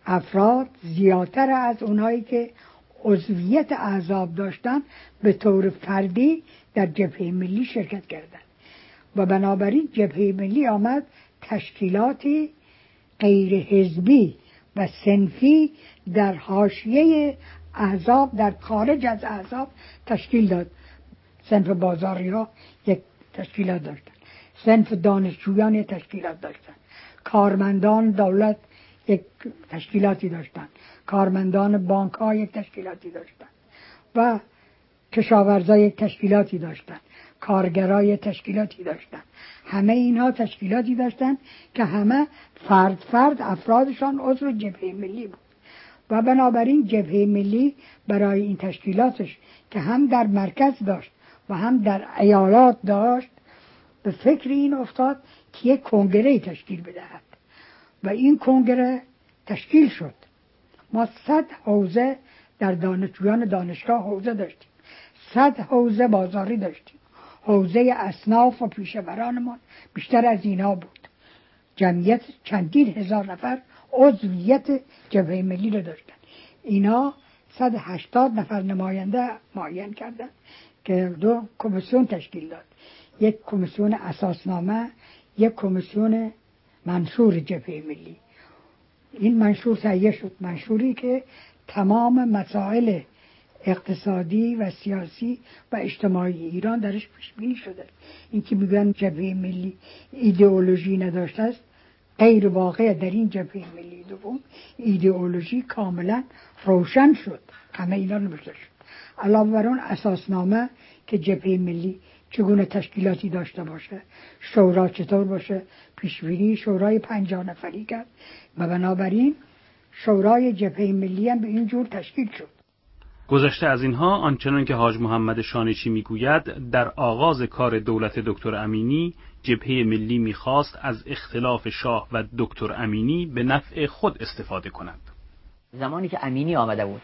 افراد زیادتر از اونایی که عضویت اعذاب داشتن به طور فردی در جبهه ملی شرکت کردند. و بنابراین جبهه ملی آمد تشکیلاتی غیر حزبی و سنفی در حاشیه احزاب در خارج از احزاب تشکیل داد. سنف بازاری ها یک تشکیلات داشتن سنف دانشجویان تشکیلات داشتن کارمندان دولت یک تشکیلاتی داشتن کارمندان بانک ها یک تشکیلاتی داشتن و کشاورزا یک تشکیلاتی داشتن کارگرای تشکیلاتی داشتن همه اینها تشکیلاتی داشتن که همه فرد فرد افرادشان عضو جبهه ملی بود. و بنابراین جبهه ملی برای این تشکیلاتش که هم در مرکز داشت و هم در ایالات داشت به فکر این افتاد که یک کنگره تشکیل بدهد. و این کنگره تشکیل شد. ما صد حوزه در دانشجویان دانشگاه حوزه داشتیم. صد حوزه بازاری داشتیم. حوزه اصناف و پیشورانمان بیشتر از اینها بود. جمعیت چندین هزار نفر عضویت جبهه ملی رو داشتن. اینا صد هشتاد نفر نماینده معین کردن که دو کمیسیون تشکیل داد. یک کمیسیون اساسنامه یک کمیسیون منشور جبهه ملی. این منشور تهیه شد. منشوری که تمام مسائل اقتصادی و سیاسی و اجتماعی ایران درش پیش بینی شده. این که میگن جبهه ملی ایدئولوژی نداشته است غیر واقع در این جبهه ملی دوم ایدئولوژی کاملا روشن شد. همه اینا نوشته شد. علاوه بر اون اساسنامه که جبهه ملی چگونه تشکیلاتی داشته باشه شورا چطور باشه پیشبینی شورای پنجاه نفری کرد و بنابراین شورای جبهه ملی هم به این جور تشکیل شد. گذشته از اینها آنچنان که حاج محمد شانچی می‌گوید در آغاز کار دولت دکتر امینی جبهه ملی می‌خواست از اختلاف شاه و دکتر امینی به نفع خود استفاده کند. زمانی که امینی آمده بود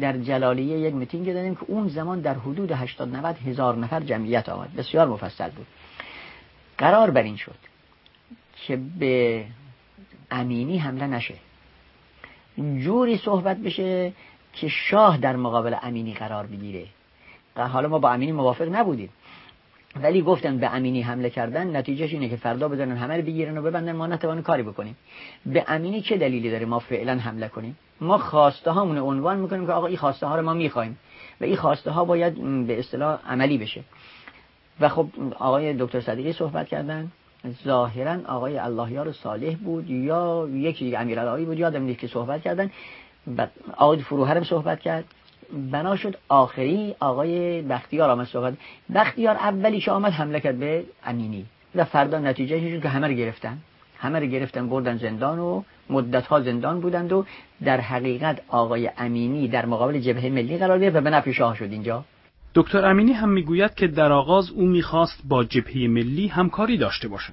در جلالیه یک میتینگ دادیم که اون زمان در حدود 80 90 هزار نفر جمعیت آمد. بسیار مفصل بود. قرار بر این شد که به امینی حمله نشه. جوری صحبت بشه که شاه در مقابل امینی قرار بگیره. حالا ما با امینی موافق نبودیم. ولی گفتن به امینی حمله کردن نتیجهش اینه که فردا بزنن همه رو بگیرن و ببندن ما نتوان کاری بکنیم. به امینی چه دلیلی داره ما فعلا حمله کنیم؟ ما خواسته هامون عنوان می‌کنیم که آقا این خواسته ها رو ما می‌خوایم و این خواسته ها باید به اصطلاح عملی بشه. و خب آقای دکتر صدیقی صحبت کردن. ظاهرا آقای اللهیار صالح بود یا یکی امیرالعلی بود یادم نیست که صحبت کردن. آقای فروهرم صحبت کرد. بنا شد آخری آقای بختیار آمد صحبت بختیار اولیش آمد حمله کرد به امینی و فردا نتیجه شد که همه رو گرفتن. همه رو گرفتن بردن زندان و مدت ها زندان بودند و در حقیقت آقای امینی در مقابل جبهه ملی قرار گرفت و به نفع شاه شد اینجا. دکتر امینی هم می‌گوید که در آغاز او می‌خواست با جبهه ملی همکاری داشته باشد.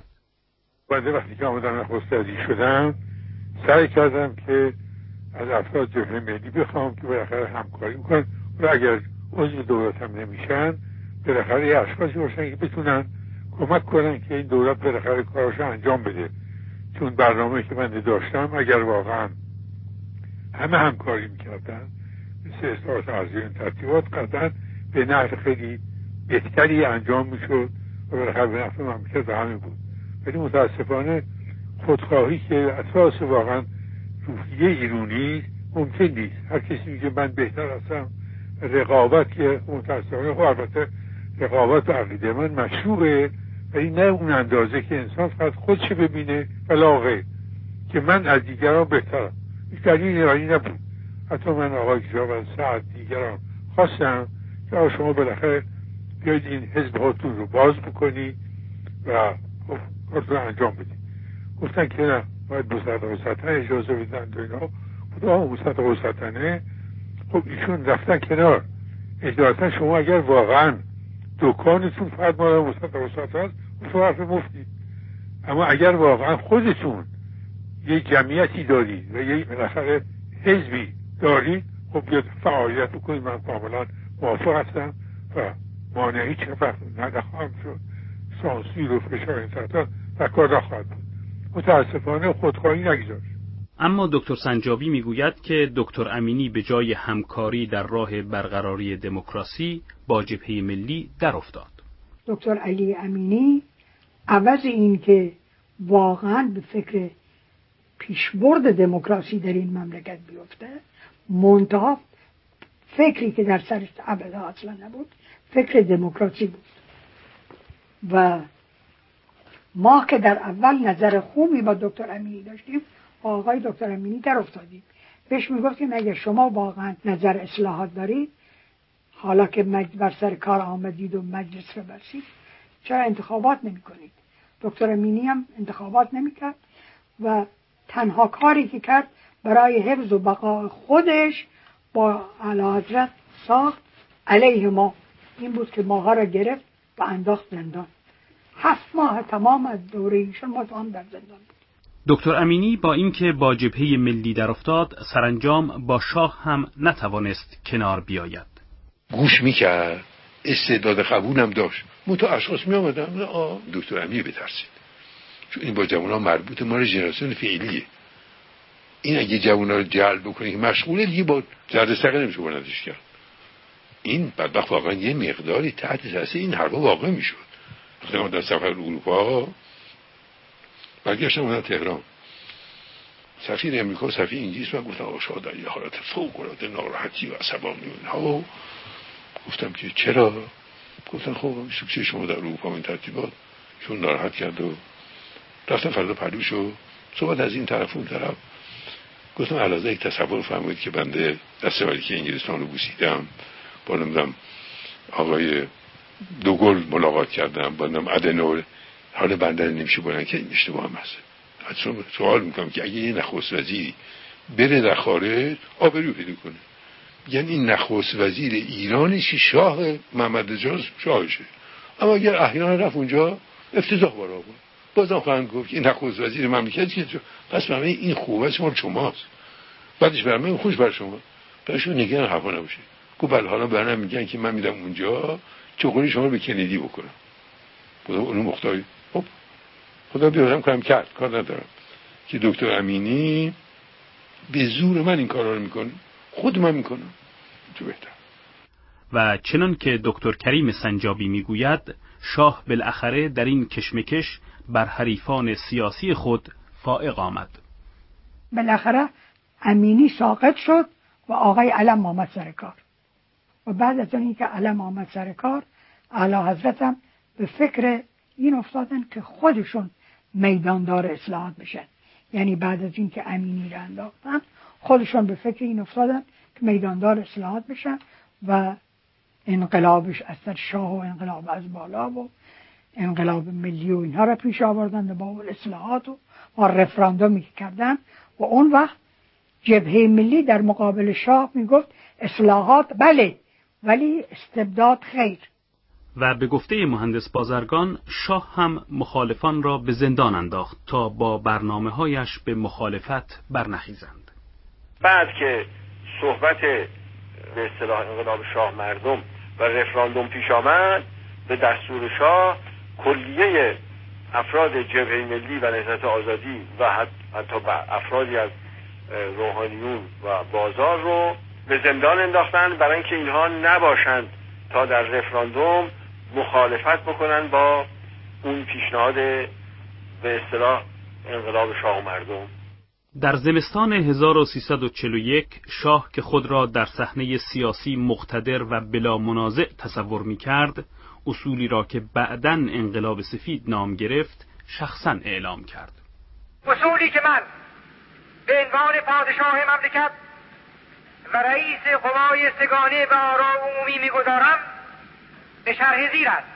بنده وقتی که آمدم نخست شدم سعی کردم که از افراد جبهه ملی بخوام که بالاخره همکاری می‌کنن و اگر عضو دولت هم نمیشن بالاخره یه اشخاصی باشن که بتونن کمک کنن که این دولت بالاخره کارش انجام بده. چون برنامه که من داشتم اگر واقعا همه همکاری می‌کردن مثل اصلاحات ارزی ترتیبات قطعا به نحو خیلی بهتری انجام می‌شد و بالاخره به نفع مملکت همه بود. ولی متاسفانه خودخواهی که اساس واقعا روحیه ایرونی ممکن نیست. هر کسی میگه من بهتر هستم رقابت که متاسفانه خب البته رقابت و عقیده من مشروعه ولی نه اون اندازه که انسان فقط خودش ببینه و لاغه که من از دیگران بهترم. هیچ دلیل ایرانی نبود. حتی من آقای و سعد دیگران خواستم که شما بالاخره بیاید این حزب هاتون رو باز بکنی و خب کارتون انجام بدید گفتن که نه باید مصدق وسطن اجازه بدن و اینا. خدا مصدق وسطنه خب ایشون رفتن کنار. اجازتا شما اگر واقعا دکانتون فقط مال مصدق وسط هست تو حرف مفتی. اما اگر واقعا خودتون یه جمعیتی دارید و یه بالاخره حزبی دارید خب بیاد فعالیت بکنید. من کاملا موافق هستم و مانعی چه وقت نخواهم شد سانسیر و فشار این و کار نخواهد بود متاسفانه خودخواهی نگذاشت اما دکتر سنجابی می‌گوید که دکتر امینی به جای همکاری در راه برقراری دموکراسی با جبهه ملی در افتاد. دکتر علی امینی عوض این که واقعا به فکر پیشبرد دموکراسی در این مملکت بیفته منتها فکری که در سرش ابدا اصلا نبود فکر دموکراسی بود. و ما که در اول نظر خوبی با دکتر امینی داشتیم با آقای دکتر امینی در افتادیم. بهش می‌گفتیم اگه شما واقعا نظر اصلاحات دارید حالا که بر سر کار آمدید و مجلس رو برسید چرا انتخابات نمی کنید دکتر امینی هم انتخابات نمی کرد و تنها کاری که کرد برای حفظ و بقای خودش با حضرت ساخت علیه ما. این بود که ماها را گرفت و انداخت زندان. هفت ماه تمام از دوره ایشون ما تو هم در زندان دکتر امینی با اینکه با جبهه ملی در افتاد سرانجام با شاه هم نتوانست کنار بیاید. گوش می‌کرد. استعداد قبولم داشت. تو اشخاص می آمدن آه دکتر امینی بترسید. چون این با جوان ها مربوط ما جنراسیون فعلیه. این اگه جوان رو جلب بکنه که مشغوله دیگه با زرد سقه نمیشه بلندش کرد. این بدبخت واقعا یه مقداری تحت تاثیر این حرفا واقع می‌شد. وقتی ما در سفر اروپا برگشتم اومدن تهران. سفیر امریکا سفیر انگلیس من گفتم آقا در یه حالت فوق العاده ناراحتی و عصبانی و اینها. گفتم که چرا؟ گفتن خب سوکچه شما در اروپا این ترتیبات؟ چون ناراحت کرد و رفتم فردا پلوش و صحبت از این طرف اون طرف. گفتم علاوه یک تصور فرمایید که بنده دست که انگلستان رو بوسیدم با نمیدم آقای دوگل ملاقات کردم با نمیدم ادنور حال بنده نمیشه بلند که این اشتباه هم هست. سوال می‌کنم که اگه یه نخست وزیری بره در خارج آبرو پیدا کنه یعنی این نخست وزیر ایرانشی شاه محمد شاهشه. اما اگر احیانا رفت اونجا افتضاح بارا بود بازم خواهند گفت این نخست وزیر مملکت که پس برای این خوبه شما شماست. بعدش برای خوش بر شما. برایشون نگران حرفا نباشه گفت بله حالا برنامه میگن که من میدم اونجا چقدر شما به کندی بکنم. خدا اونو مختاری خب. خدا بیارم کنم کرد. کار ندارم. که دکتر امینی به زور من این کارا رو می‌کنه. خود من می‌کنم. تو بهتر. و چنان که دکتر کریم سنجابی می‌گوید شاه بالاخره در این کشمکش بر حریفان سیاسی خود فائق آمد. بالاخره امینی ساقط شد و آقای علم آمد سر کار. و بعد از اینکه علم آمد سر کار اعلی حضرتم به فکر این افتادن که خودشون میداندار اصلاحات بشن. یعنی بعد از اینکه امینی را انداختن خودشون به فکر این افتادن که میداندار اصلاحات بشن و انقلابش از شاه و انقلاب از بالا و انقلاب ملی و اینها را پیش آوردن با اصلاحات و با رفراندومی کردن. و اون وقت جبهه ملی در مقابل شاه می‌گفت اصلاحات بله ولی استبداد خیر. و به گفته مهندس بازرگان شاه هم مخالفان را به زندان انداخت تا با برنامه هایش به مخالفت برنخیزند. بعد که صحبت به اصطلاح انقلاب شاه مردم و رفراندوم پیش آمد به دستور شاه کلیه افراد جبهه ملی و نهضت آزادی و حتی افرادی از روحانیون و بازار رو به زندان انداختن برای اینکه اینها نباشند تا در رفراندوم مخالفت بکنن با اون پیشنهاد به اصطلاح انقلاب شاه و مردم. در زمستان 1341 شاه که خود را در صحنه سیاسی مقتدر و بلا منازع تصور می کرد اصولی را که بعدا انقلاب سفید نام گرفت شخصا اعلام کرد. اصولی که من به عنوان پادشاه مملکت و رئیس قوای سگانه به آرا عمومی می‌گذارم به شرح زیر است.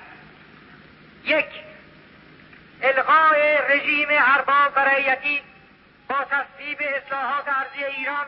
یک الغای رژیم ارباب و رعیتی با تصویب اصلاحات ارضی ایران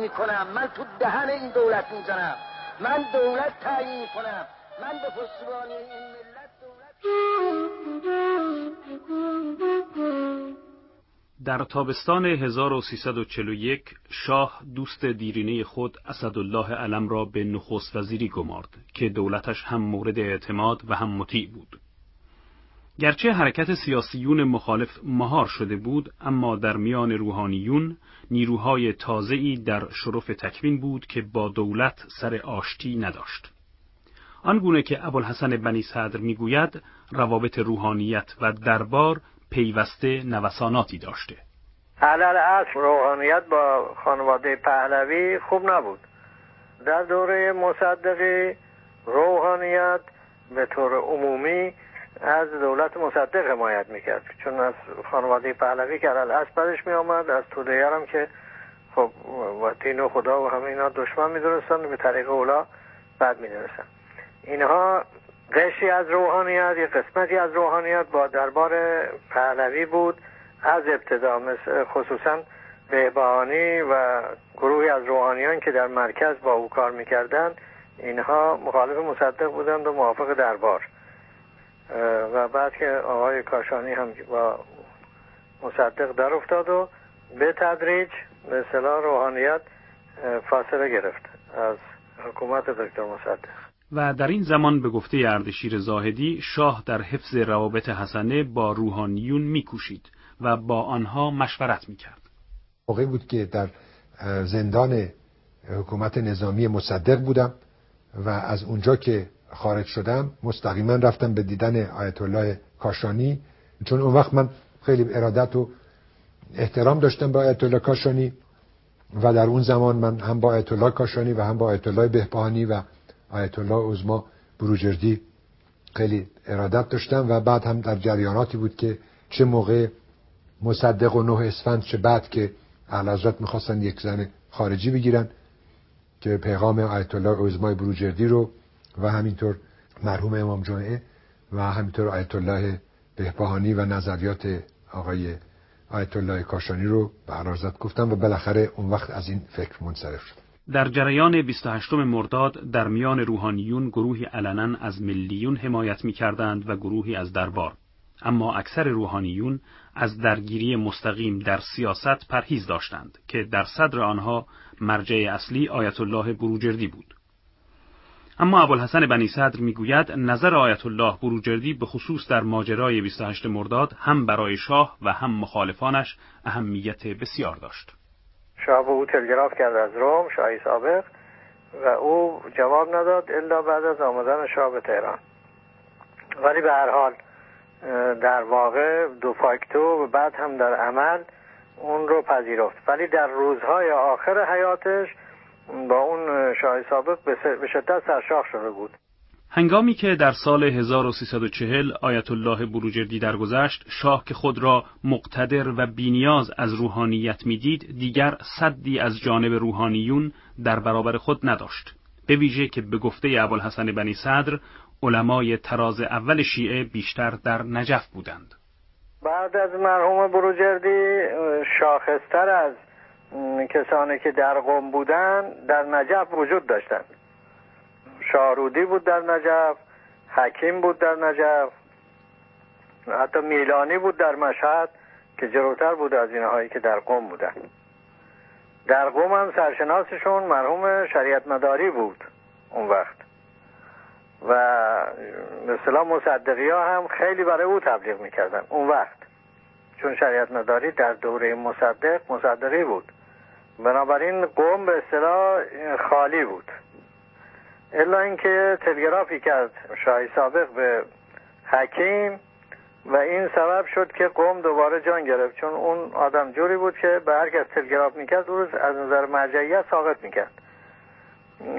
می‌کنم. من تو دهن این دولت می‌زنم. من دولت تعیین می‌کنم. من به پشتیبانی این ملت دولت در تابستان 1341 شاه دوست دیرینه خود اسدالله علم را به نخست وزیری گمارد که دولتش هم مورد اعتماد و هم مطیع بود. گرچه حرکت سیاسیون مخالف مهار شده بود اما در میان روحانیون نیروهای تازه‌ای در شرف تکوین بود که با دولت سر آشتی نداشت. آنگونه که ابوالحسن بنی صدر می‌گوید روابط روحانیت و دربار پیوسته نوساناتی داشته. علل اصل روحانیت با خانواده پهلوی خوب نبود در دوره مصدقی روحانیت به طور عمومی از دولت مصدق حمایت می‌کرد چون از خانواده پهلوی که علل اصل بدش میآمد از تودهیر هم که خب و دین و خدا و همه اینا دشمن می‌دونستن به طریق اولا بد می‌دونستن. اینها قشری از روحانیت یه قسمتی از روحانیت با دربار پهلوی بود از ابتدا خصوصا بهبهانی و گروهی از روحانیان که در مرکز با او کار می‌کردن اینها مخالف مصدق بودند و موافق دربار. و بعد که آقای کاشانی هم با مصدق در افتاد و به تدریج به اصطلاح روحانیت فاصله گرفت از حکومت دکتر مصدق. و در این زمان به گفته اردشیر زاهدی شاه در حفظ روابط حسنه با روحانیون میکوشید و با آنها مشورت می‌کرد. موقعی بود که در زندان حکومت نظامی مصدق بودم و از اونجا که خارج شدم مستقیما رفتم به دیدن آیت الله کاشانی. چون اون وقت من خیلی ارادت و احترام داشتم به آیت الله کاشانی و در اون زمان من هم با آیت الله کاشانی و هم با آیت الله بهبهانی و آیت الله عظما بروجردی خیلی ارادت داشتم و بعد هم در جریاناتی بود که چه موقع مصدق و نه اسفند چه بعد که اهل حضرت می‌خواستن یک زن خارجی بگیرن که پیغام آیت الله عظمای بروجردی رو و همینطور مرحوم امام جمعه و همینطور آیت الله بهبهانی و نظریات آقای آیت الله کاشانی رو به حضرت گفتم و بالاخره اون وقت از این فکر منصرف شد. در جریان 28 مرداد در میان روحانیون گروهی علنا از ملیون حمایت می کردند و گروهی از دربار. اما اکثر روحانیون از درگیری مستقیم در سیاست پرهیز داشتند که در صدر آنها مرجع اصلی آیت الله بروجردی بود. اما ابوالحسن بنی صدر می‌گوید نظر آیت الله بروجردی به خصوص در ماجرای 28 مرداد هم برای شاه و هم مخالفانش اهمیت بسیار داشت. شاه به او تلگراف کرد از روم شاهی سابق و او جواب نداد الا بعد از آمدن شاه به تهران ولی به هر حال در واقع دو فاکتو و بعد هم در عمل اون رو پذیرفت ولی در روزهای آخر حیاتش با اون شاه سابق به شدت سرشاخ شده بود. هنگامی که در سال 1340 آیت الله بروجردی درگذشت شاه که خود را مقتدر و بینیاز از روحانیت می‌دید دیگر صدی از جانب روحانیون در برابر خود نداشت. به ویژه که به گفته ابوالحسن بنی صدر علمای تراز اول شیعه بیشتر در نجف بودند. بعد از مرحوم بروجردی شاخصتر از کسانی که در قم بودن در نجف وجود داشتند شارودی بود در نجف حکیم بود در نجف حتی میلانی بود در مشهد که جلوتر بود از اینهایی که در قم بودن. در قم هم سرشناسشون مرحوم شریعت مداری بود اون وقت. و مثلا مصدقی ها هم خیلی برای او تبلیغ می‌کردن اون وقت. چون شریعت مداری در دوره مصدق مصدقی بود. بنابراین قوم به اصطلاح خالی بود. الا اینکه تلگرافی کرد شاهی سابق به حکیم و این سبب شد که قوم دوباره جان گرفت. چون اون آدم جوری بود که به هر کس تلگراف می‌کرد روز از نظر مرجعیت ساقط می‌کرد.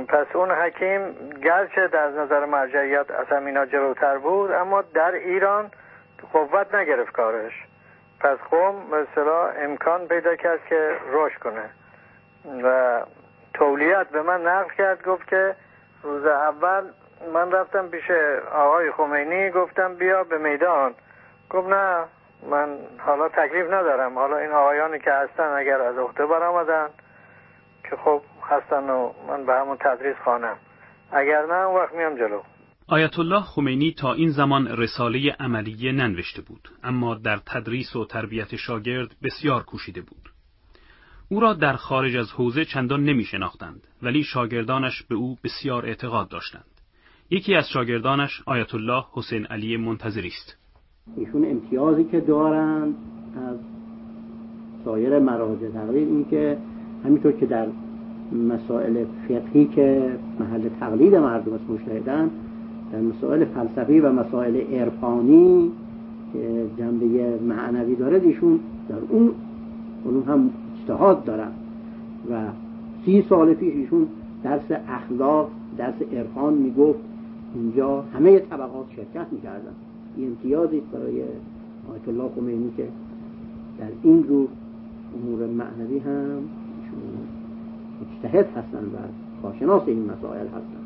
پس اون حکیم گرچه در نظر مرجعیت از همینا جلوتر بود اما در ایران قوت نگرفت کارش. پس قوم مثلا امکان پیدا کرد که رشد کنه. و تولیت به من نقل کرد گفت که روز اول من رفتم پیش آقای خمینی گفتم بیا به میدان. گفت نه من حالا تکلیف ندارم. حالا این آقایانی که هستن اگر از عهده برآمدن که خب هستن و من به همون تدریس خانم اگر نه اون وقت میام جلو. آیت الله خمینی تا این زمان رساله عملیه ننوشته بود اما در تدریس و تربیت شاگرد بسیار کوشیده بود. او را در خارج از حوزه چندان نمی شناختند ولی شاگردانش به او بسیار اعتقاد داشتند. یکی از شاگردانش آیت الله حسین علی منتظری است. ایشون امتیازی که دارند از سایر مراجع تقلید این که همینطور که در مسائل فقهی که محل تقلید مردم از مشاهدن در مسائل فلسفی و مسائل عرفانی که جنبه معنوی داره ایشون در اون اون هم اجتهاد دارم و سی سال پیش ایشون درس اخلاق درس عرفان می‌گفت. اینجا همه طبقات شرکت می‌کردن. این امتیازی برای آیت الله خمینی که در این رو امور معنوی هم مجتهد هستن و کارشناس این مسائل هستن.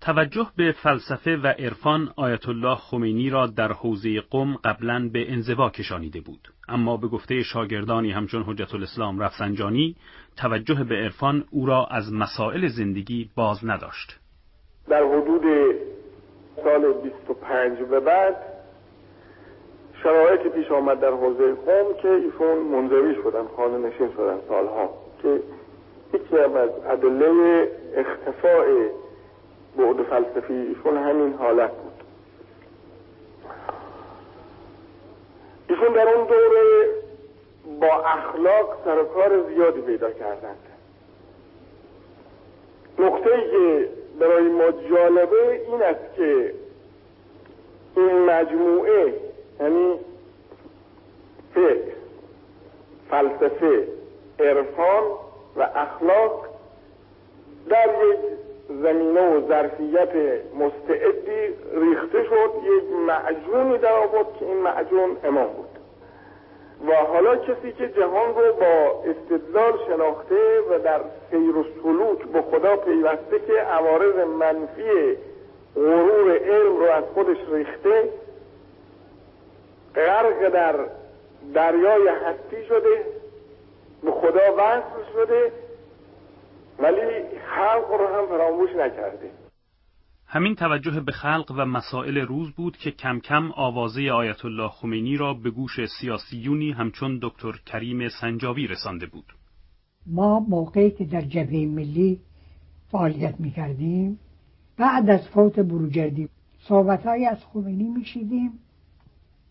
توجه به فلسفه و عرفان آیت الله خمینی را در حوزه قم قبلا به انزوا کشانیده بود. اما به گفته شاگردانی همچون حجت الاسلام رفسنجانی توجه به عرفان او را از مسائل زندگی باز نداشت. در حدود سال 25 به بعد شرایطی پیش آمد در حوزه قوم که ایشون منزوی شدن خانه نشین شدن سالها که یکی از ادله اختفاء بعد فلسفی ایشون همین حالت بود. ایشون در اون دوره با اخلاق سر کار زیادی پیدا کردند نقطه که برای ما جالبه این است که این مجموعه یعنی فقه فلسفه عرفان و اخلاق در یک زمینه و ظرفیت مستعدی ریخته شد یک معجونی در آورد که این معجون امام بود. و حالا کسی که جهان رو با استدلال شناخته و در سیر و سلوک به خدا پیوسته که عوارض منفی غرور علم رو از خودش ریخته غرق در دریای هستی شده به خدا وصل شده ولی خلق رو هم فراموش نکرده. همین توجه به خلق و مسائل روز بود که کم کم آوازه آیت الله خمینی را به گوش سیاسیونی همچون دکتر کریم سنجابی رسانده بود. ما موقعی که در جبهه ملی فعالیت می کردیم بعد از فوت بروجردی صحبت از خمینی می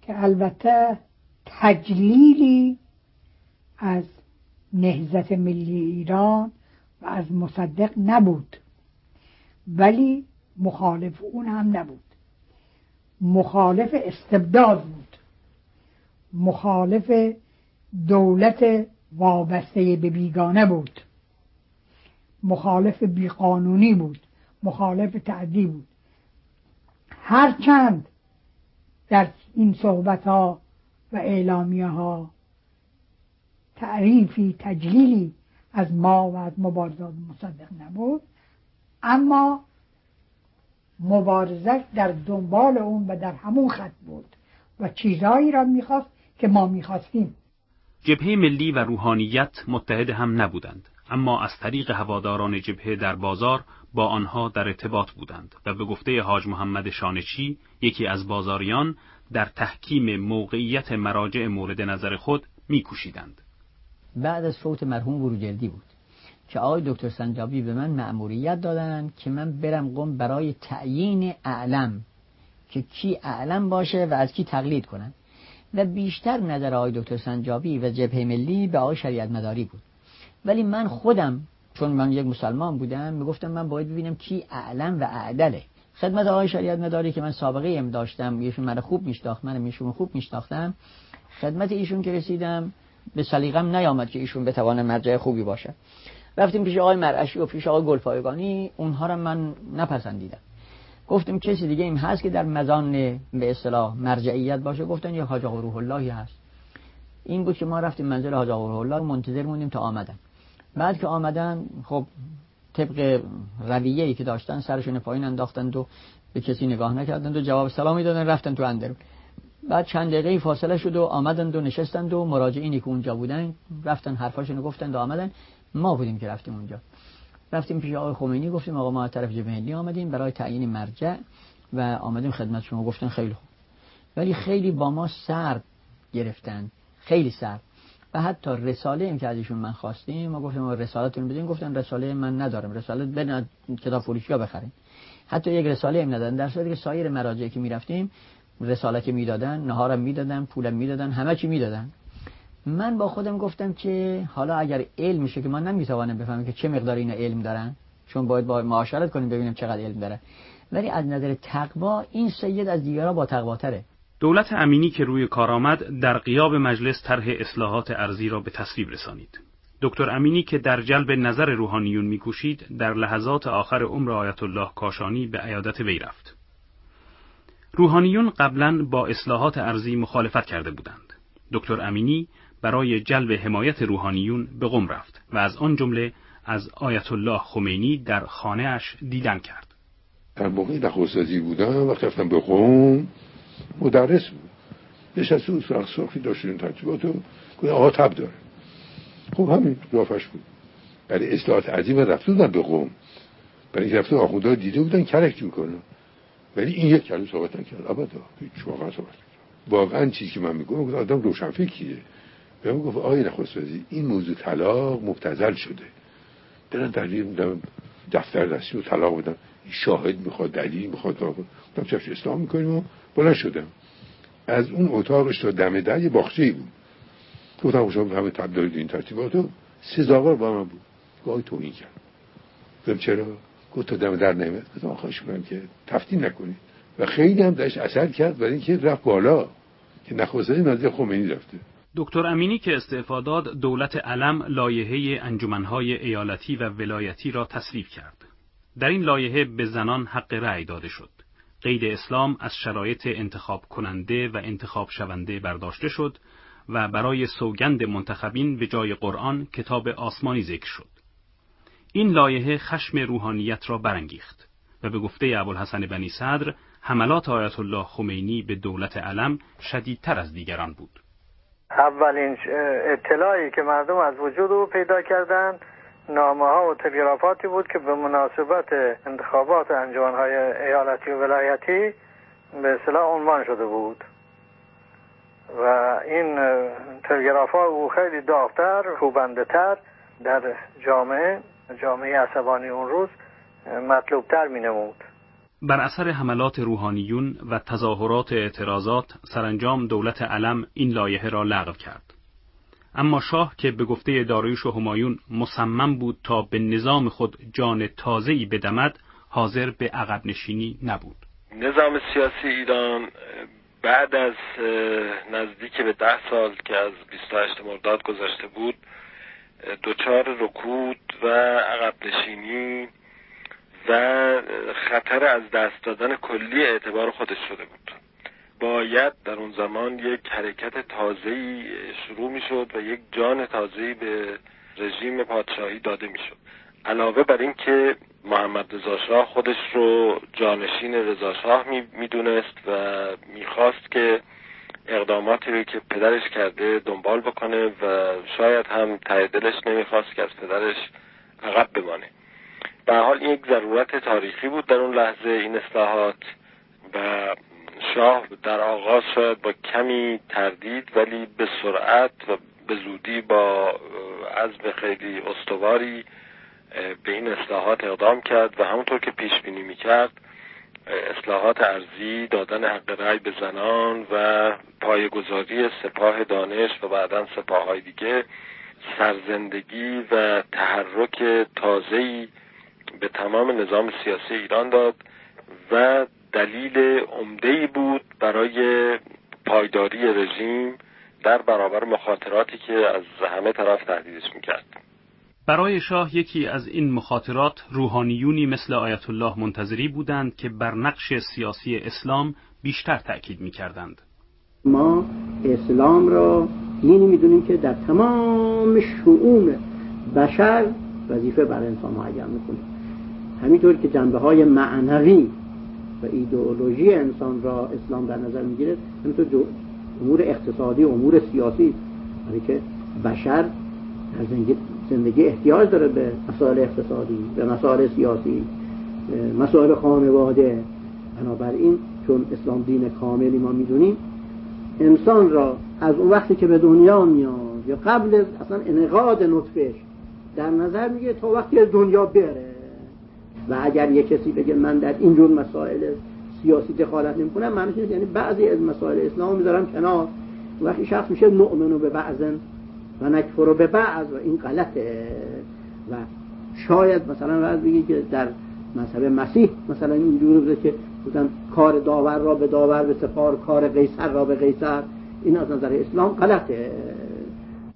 که البته تجلیلی از نهزت ملی ایران و از مصدق نبود ولی مخالف اون هم نبود. مخالف استبداد بود. مخالف دولت وابسته به بیگانه بود. مخالف بیقانونی بود. مخالف تعدی بود. هرچند در این صحبت ها و اعلامیه ها تعریفی تجلیلی از ما و از مبارزات مصدق نبود اما مبارزش در دنبال اون و در همون خط بود و چیزهایی را می‌خواست که ما می‌خواستیم. جبهه ملی و روحانیت متحد هم نبودند اما از طریق هواداران جبهه در بازار با آنها در ارتباط بودند و به گفته حاج محمد شانچی یکی از بازاریان در تحکیم موقعیت مراجع مورد نظر خود میکوشیدند. بعد از فوت مرحوم بروجردی بود. که آقای دکتر سنجابی به من مأموریت دادن که من برم قم برای تعیین اعلم که کی اعلم باشه و از کی تقلید کنن. و بیشتر نظر آقای دکتر سنجابی و جبهه ملی به آقای شریعت مداری بود. ولی من خودم چون من یک مسلمان بودم می‌گفتم من باید ببینم کی اعلم و اعدله. خدمت آقای شریعت مداری که من سابقه ایم داشتم ایشون من خوب میشناخت من ایشون خوب میشناختم. خدمت ایشون که رسیدم به سلیقم نیامد که ایشون بتوانه مرجع خوبی باشه. رفتیم پیش آقای مرعشی و پیش آقای گلپایگانی. اونها را من نپسندیدم. گفتیم کسی دیگه این هست که در مزان به اصطلاح مرجعیت باشه؟ گفتن یه حاج روح اللهی هست. این بود که ما رفتیم منزل حاج روح الله منتظر موندیم تا آمدن. بعد که آمدن خب طبق رویه ای که داشتن سرشون پایین انداختند و به کسی نگاه نکردند و جواب سلامی دادن رفتن تو اندرون. بعد چند دقیقه فاصله شد و آمدند و نشستند و مراجعینی که اونجا بودن رفتن حرفاشونو گفتند و آمدن. ما بودیم که رفتیم اونجا. رفتیم پیش آقای خمینی گفتیم آقا ما طرف جبهه ملی آمدیم برای تعیین مرجع و آمدیم خدمت شما. گفتن خیلی خوب. ولی خیلی با ما سرد گرفتن خیلی سرد. و حتی رساله ایم که از من خواستیم ما گفتیم رسالتون بدین. گفتن رساله من ندارم. رساله برین کتاب فروشی ها بخرین. حتی یک رساله ایم ندادن. در صورتی که سایر مراجعی که می‌رفتیم رساله که می‌دادن نهارم می‌دادن پولم می‌دادن همه چی می‌دادن. من با خودم گفتم که حالا اگر علم میشه که ما نمی‌توانم بفهمیم که چه مقدار اینا علم دارن چون باید با معاشرت کنیم ببینیم چقدر علم داره ولی از نظر تقوا این سید از دیگرها با تقواتره دولت امینی که روی کار آمد در قیاب مجلس طرح اصلاحات ارزی را به تصویب رسانید. دکتر امینی که در جلب نظر روحانیون میکوشید در لحظات آخر عمر آیت الله کاشانی به عیادت وی رفت. روحانیون قبلا با اصلاحات ارزی مخالفت کرده بودند. دکتر امینی برای جلب حمایت روحانیون به قم رفت و از آن جمله از آیت الله خمینی در خانه اش دیدن کرد. در موقع نخستازی بودم و رفتم به قوم مدرس بود. نشسته بود سرخ سرخی داشت این ترتیبات و آقا تب داره. خب همین رافش بود. برای اصلاحات عظیم رفته بودن به قوم. برای اینکه رفته آخونده دیده بودن کرک می‌کنه. ولی این یک کلمه صحبت نکرد. ابدا هیچ واقعا صحبت واقعا چیزی که من میگم آدم روشن فکریه به گفت آقای این موضوع طلاق مبتزل شده. دارن دلیل دفتر دستی و طلاق بدم. شاهد می‌خواد دلیل می‌خواد. گفتم چش اسلام می‌کنیم و بلند شدم. از اون اتاقش تا دم در یه باخچه بود. گفتم شما همه تب دارید این ترتیباتو سزاوار با من بود. گاهی تو این کرد گفتم چرا؟ گفت تا دم در نمیاد. گفتم خواهش کنم که تفتین نکنید و خیلی هم داشت اثر کرد برای اینکه رفت بالا. که نخواستنی نزدیک خمینی رفته. دکتر امینی که استعفا داد دولت علم لایحه انجمنهای ایالتی و ولایتی را تصویب کرد در این لایحه به زنان حق رأی داده شد قید اسلام از شرایط انتخاب کننده و انتخاب شونده برداشته شد و برای سوگند منتخبین به جای قرآن کتاب آسمانی ذکر شد. این لایحه خشم روحانیت را برانگیخت و به گفته ابوالحسن بنی صدر حملات آیت الله خمینی به دولت علم شدیدتر از دیگران بود. اولین اطلاعی که مردم از وجود او پیدا کردند نامه ها و تلگرافاتی بود که به مناسبت انتخابات های ایالتی و ولایتی به اصطلاح عنوان شده بود. و این تلگراف ها او خیلی داغتر خوبنده تر در جامعه جامعه عصبانی اون روز مطلوبتر می نمود بر اثر حملات روحانیون و تظاهرات اعتراضات سرانجام دولت علم این لایحه را لغو کرد. اما شاه که به گفته داریوش و همایون مصمم بود تا به نظام خود جان تازه‌ای بدمد حاضر به عقب نشینی نبود. نظام سیاسی ایران بعد از نزدیک به ده سال که از 28 مرداد گذشته بود دچار رکود و عقب نشینی و خطر از دست دادن کلی اعتبار خودش شده بود. باید در اون زمان یک حرکت تازه‌ای شروع می‌شد و یک جان تازه‌ای به رژیم پادشاهی داده می‌شد. علاوه بر اینکه محمد رضا شاه خودش رو جانشین رضا شاه می‌دونست و می‌خواست که اقداماتی رو که پدرش کرده دنبال بکنه و شاید هم ته دلش نمی‌خواست که از پدرش عقب بمانه. به حال این یک ضرورت تاریخی بود در اون لحظه این اصلاحات و شاه در آغاز شاید با کمی تردید ولی به سرعت و به زودی با عزم خیلی استواری به این اصلاحات اقدام کرد و همونطور که پیش بینی می‌کرد اصلاحات ارزی دادن حق رأی به زنان و پایگذاری سپاه دانش و بعدا سپاه های دیگه سرزندگی و تحرک تازه‌ای به تمام نظام سیاسی ایران داد و دلیل عمده بود برای پایداری رژیم در برابر مخاطراتی که از همه طرف تهدیدش می‌کرد. برای شاه یکی از این مخاطرات روحانیونی مثل آیت الله منتظری بودند که بر نقش سیاسی اسلام بیشتر تأکید می‌کردند. ما اسلام را دینی می‌دونیم که در تمام شعون بشر وظیفه بر انسان معین می‌کنه همینطور که جنبه های معنوی و ایدئولوژی انسان را اسلام در نظر می‌گیره همینطور امور اقتصادی امور سیاسی برای که بشر در زندگی احتیاج داره به مسائل اقتصادی به مسائل سیاسی مسائل خانواده. بنابراین چون اسلام دین کاملی ما می‌دونیم انسان را از اون وقتی که به دنیا میاد یا قبل اصلا انقاد نطفش در نظر میگه تا وقتی از دنیا بره و اگر یه کسی بگه من در اینجور مسائل سیاسی دخالت نمی‌کنم معنیش یعنی بعضی از مسائل اسلام می‌ذارم کنار. وقتی شخص میشه نؤمنو به بعضن و نکفرو به بعض و این غلطه. و شاید مثلا بعض بگی که در مذهب مسیح مثلا اینجور بوده که بودن کار داور را به داور به سپار کار قیصر را به قیصر. این از نظر اسلام غلطه.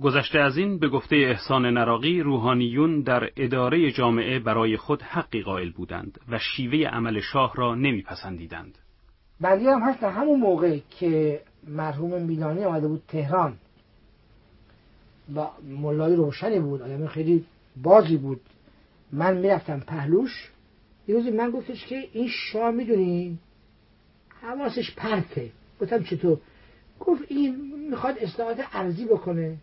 گذشته از این به گفته احسان نراقی روحانیون در اداره جامعه برای خود حقی قائل بودند و شیوه عمل شاه را نمیپسندیدند. بندی هم هست همون موقع که مرحوم میلانی آمده بود تهران. با ملای روشنی بود آدم خیلی بازی بود. من می‌رفتم پهلوش. یه روزی من گفتش که این شاه می‌دونی؟ حواسش پرته. گفتم چطور؟ گفت این می‌خواد اصلاحات ارزی بکنه.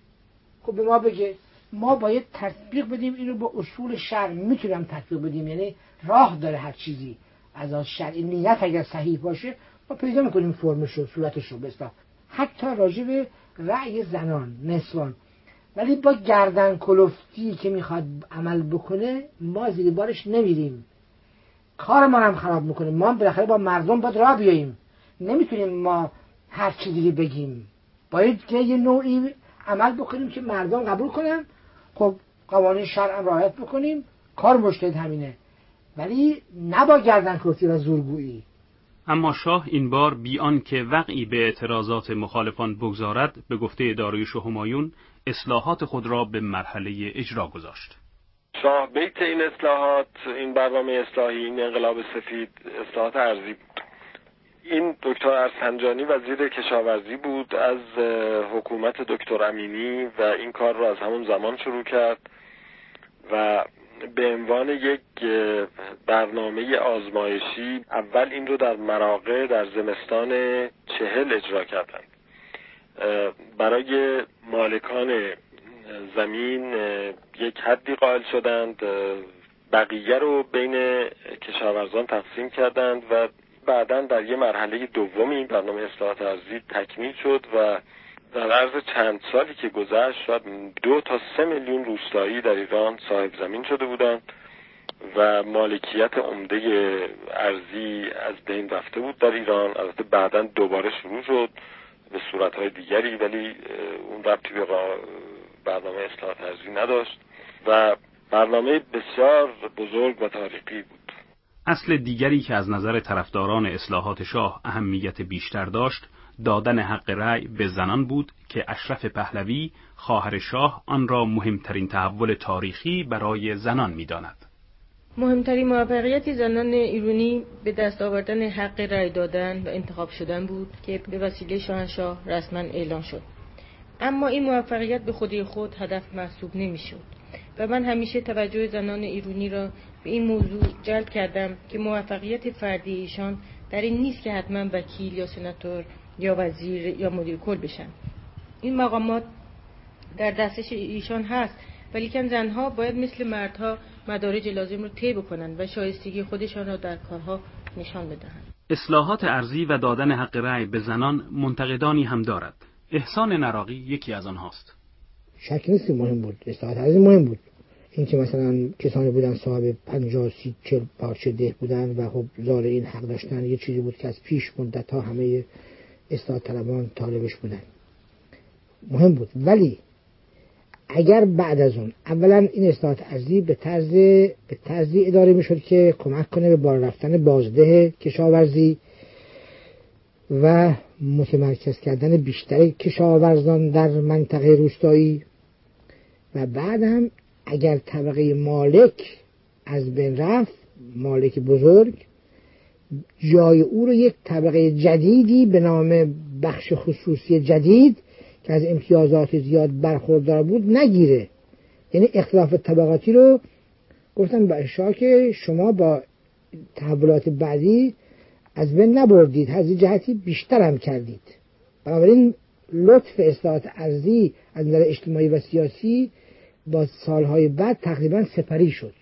خب به ما بگه. ما باید تطبیق بدیم اینو با اصول شرع می‌تونم تطبیق بدیم. یعنی راه داره هر چیزی از آن شرعی نیت اگر صحیح باشه ما پیدا می‌کنیم فرمش رو صورتش رو بستا. حتی راجع به رأی زنان نسوان. ولی با گردن کلفتی که می‌خواد عمل بکنه ما زیر بارش نمیریم. کار ما هم خراب می‌کنه. ما بالاخره با مردم باید راه بیاییم. نمی‌تونیم ما هر چیزی بگیم. باید که یه نوعی عمل بکنیم که مردم قبول کنن. خب قوانین شرع رعایت بکنیم. کار مشکل همینه. ولی نبا گردن کلفتی و زورگویی. اما شاه این بار بیان که وقعی به اعتراضات مخالفان بگذارد به گفته داریوش و همایون اصلاحات خود را به مرحله اجرا گذاشت. شاه بیت این اصلاحات این برنامه اصلاحی این انقلاب سفید اصلاحات ارزی بود. این دکتر ارسنجانی وزیر کشاورزی بود از حکومت دکتر امینی و این کار را از همون زمان شروع کرد و به عنوان یک برنامه آزمایشی اول این رو در مراقع در زمستان چهل اجرا کردند. برای مالکان زمین یک حدی قائل شدند بقیه رو بین کشاورزان تقسیم کردند و بعدا در یه مرحله دومی این برنامه اصلاحات ارزی تکمیل شد و در عرض چند سالی که گذشت شاید دو تا سه میلیون روستایی در ایران صاحب زمین شده بودند و مالکیت عمده ارزی از بین رفته بود در ایران. البته بعدا دوباره شروع شد به صورتهای دیگری ولی اون ربطی به برنامه اصلاحات ارزی نداشت و برنامه بسیار بزرگ و تاریخی بود. اصل دیگری که از نظر طرفداران اصلاحات شاه اهمیت بیشتر داشت دادن حق رأی به زنان بود که اشرف پهلوی خواهر شاه آن را مهمترین تحول تاریخی برای زنان می‌داند. مهمترین موفقیت زنان ایرانی به دست آوردن حق رأی دادن و انتخاب شدن بود که به وسیله شاهنشاه رسما اعلان شد. اما این موفقیت به خودی خود هدف محسوب نمی‌شد. و من همیشه توجه زنان ایرانی را به این موضوع جلب کردم که موفقیت فردی ایشان در این نیست که حتما وکیل یا سناتور یا وزیر یا مدیر کل بشن. این مقامات در دستش ایشان هست ولیکن زنها باید مثل مردها مدارج لازم رو طی بکنند و شایستگی خودشان را در کارها نشان بدهند. اصلاحات ارزی و دادن حق رأی به زنان منتقدانی هم دارد. احسان نراقی یکی از آنهاست. شک نیست مهم بود. اصلاحات ارزی مهم بود. اینکه مثلا کسانی بودن صاحب 50 سی 40 پارچه ده بودن و خب زار این حق داشتن یه چیزی بود که از پیش مدت ها همه اصلاح طلبان طالبش بودن. مهم بود. ولی اگر بعد از اون اولا این اصلاحات ارزی به طرز به طرزی اداره می‌شد که کمک کنه به بار رفتن بازده کشاورزی و متمرکز کردن بیشتر کشاورزان در منطقه روستایی. و بعد هم اگر طبقه مالک از بین رفت مالک بزرگ جای او رو یک طبقه جدیدی به نام بخش خصوصی جدید که از امتیازات زیاد برخوردار بود نگیره. یعنی اختلاف طبقاتی رو گفتن با اشاره که شما با تحولات بعدی از بین نبردید هزی جهتی بیشتر هم کردید. بنابراین لطف اصلاحات ارزی از نظر اجتماعی و سیاسی با سالهای بعد تقریبا سپری شد.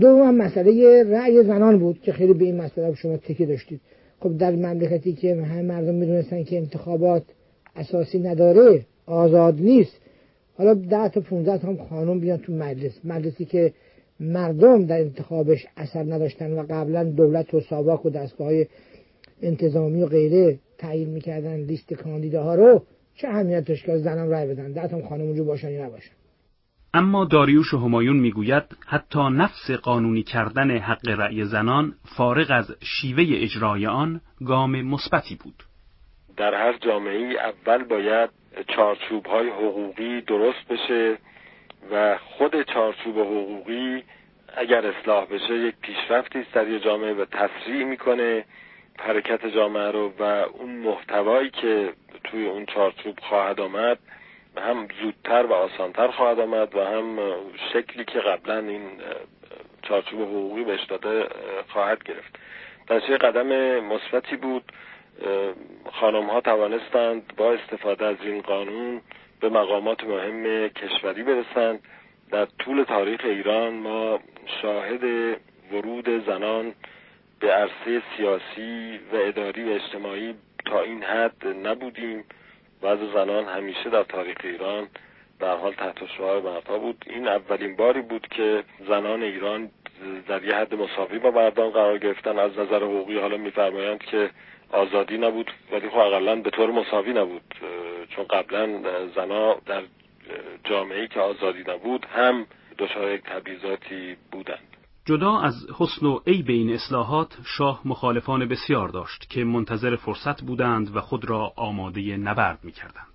دوم مسئله رأی زنان بود که خیلی به این مسئله شما تکی داشتید. خب در مملکتی که همه مردم می‌دونستن که انتخابات اساسی نداره آزاد نیست. حالا ده تا 15 هم خانم بیان تو مجلس. مجلسی که مردم در انتخابش اثر نداشتن و قبلا دولت و ساواک و دستگاه های انتظامی و غیره تعیین می‌کردن لیست کاندیداها رو چه اهمیت داشت که زنان رای بدن؟ ده تا خانم اونجا باشن یا نباشن؟ اما داریوش و همایون می‌گوید حتی نفس قانونی کردن حق رأی زنان فارغ از شیوه اجرای آن گام مثبتی بود. در هر جامعه اول باید چارچوب های حقوقی درست بشه و خود چارچوب حقوقی اگر اصلاح بشه یک پیشرفتی است در جامعه و تسریع می‌کنه حرکت جامعه رو و اون محتوایی که توی اون چارچوب خواهد آمد هم زودتر و آسانتر خواهد آمد و هم شکلی که قبلا این چارچوب حقوقی بهش داده خواهد گرفت. در قدم مثبتی بود خانم ها توانستند با استفاده از این قانون به مقامات مهم کشوری برسند. در طول تاریخ ایران ما شاهد ورود زنان به عرصه سیاسی و اداری و اجتماعی تا این حد نبودیم. بعض زنان همیشه در تاریخ ایران در حال تحت شعار مردها بود. این اولین باری بود که زنان ایران در یه حد مساوی با مردان قرار گرفتن. از نظر حقوقی حالا میفرمایند که آزادی نبود ولی خب اقلا به طور مساوی نبود. چون قبلا زنا در جامعه که آزادی نبود هم دچار تبعیضاتی بودند. جدا از حسن و عیب این اصلاحات شاه مخالفان بسیار داشت که منتظر فرصت بودند و خود را آماده نبرد می‌کردند.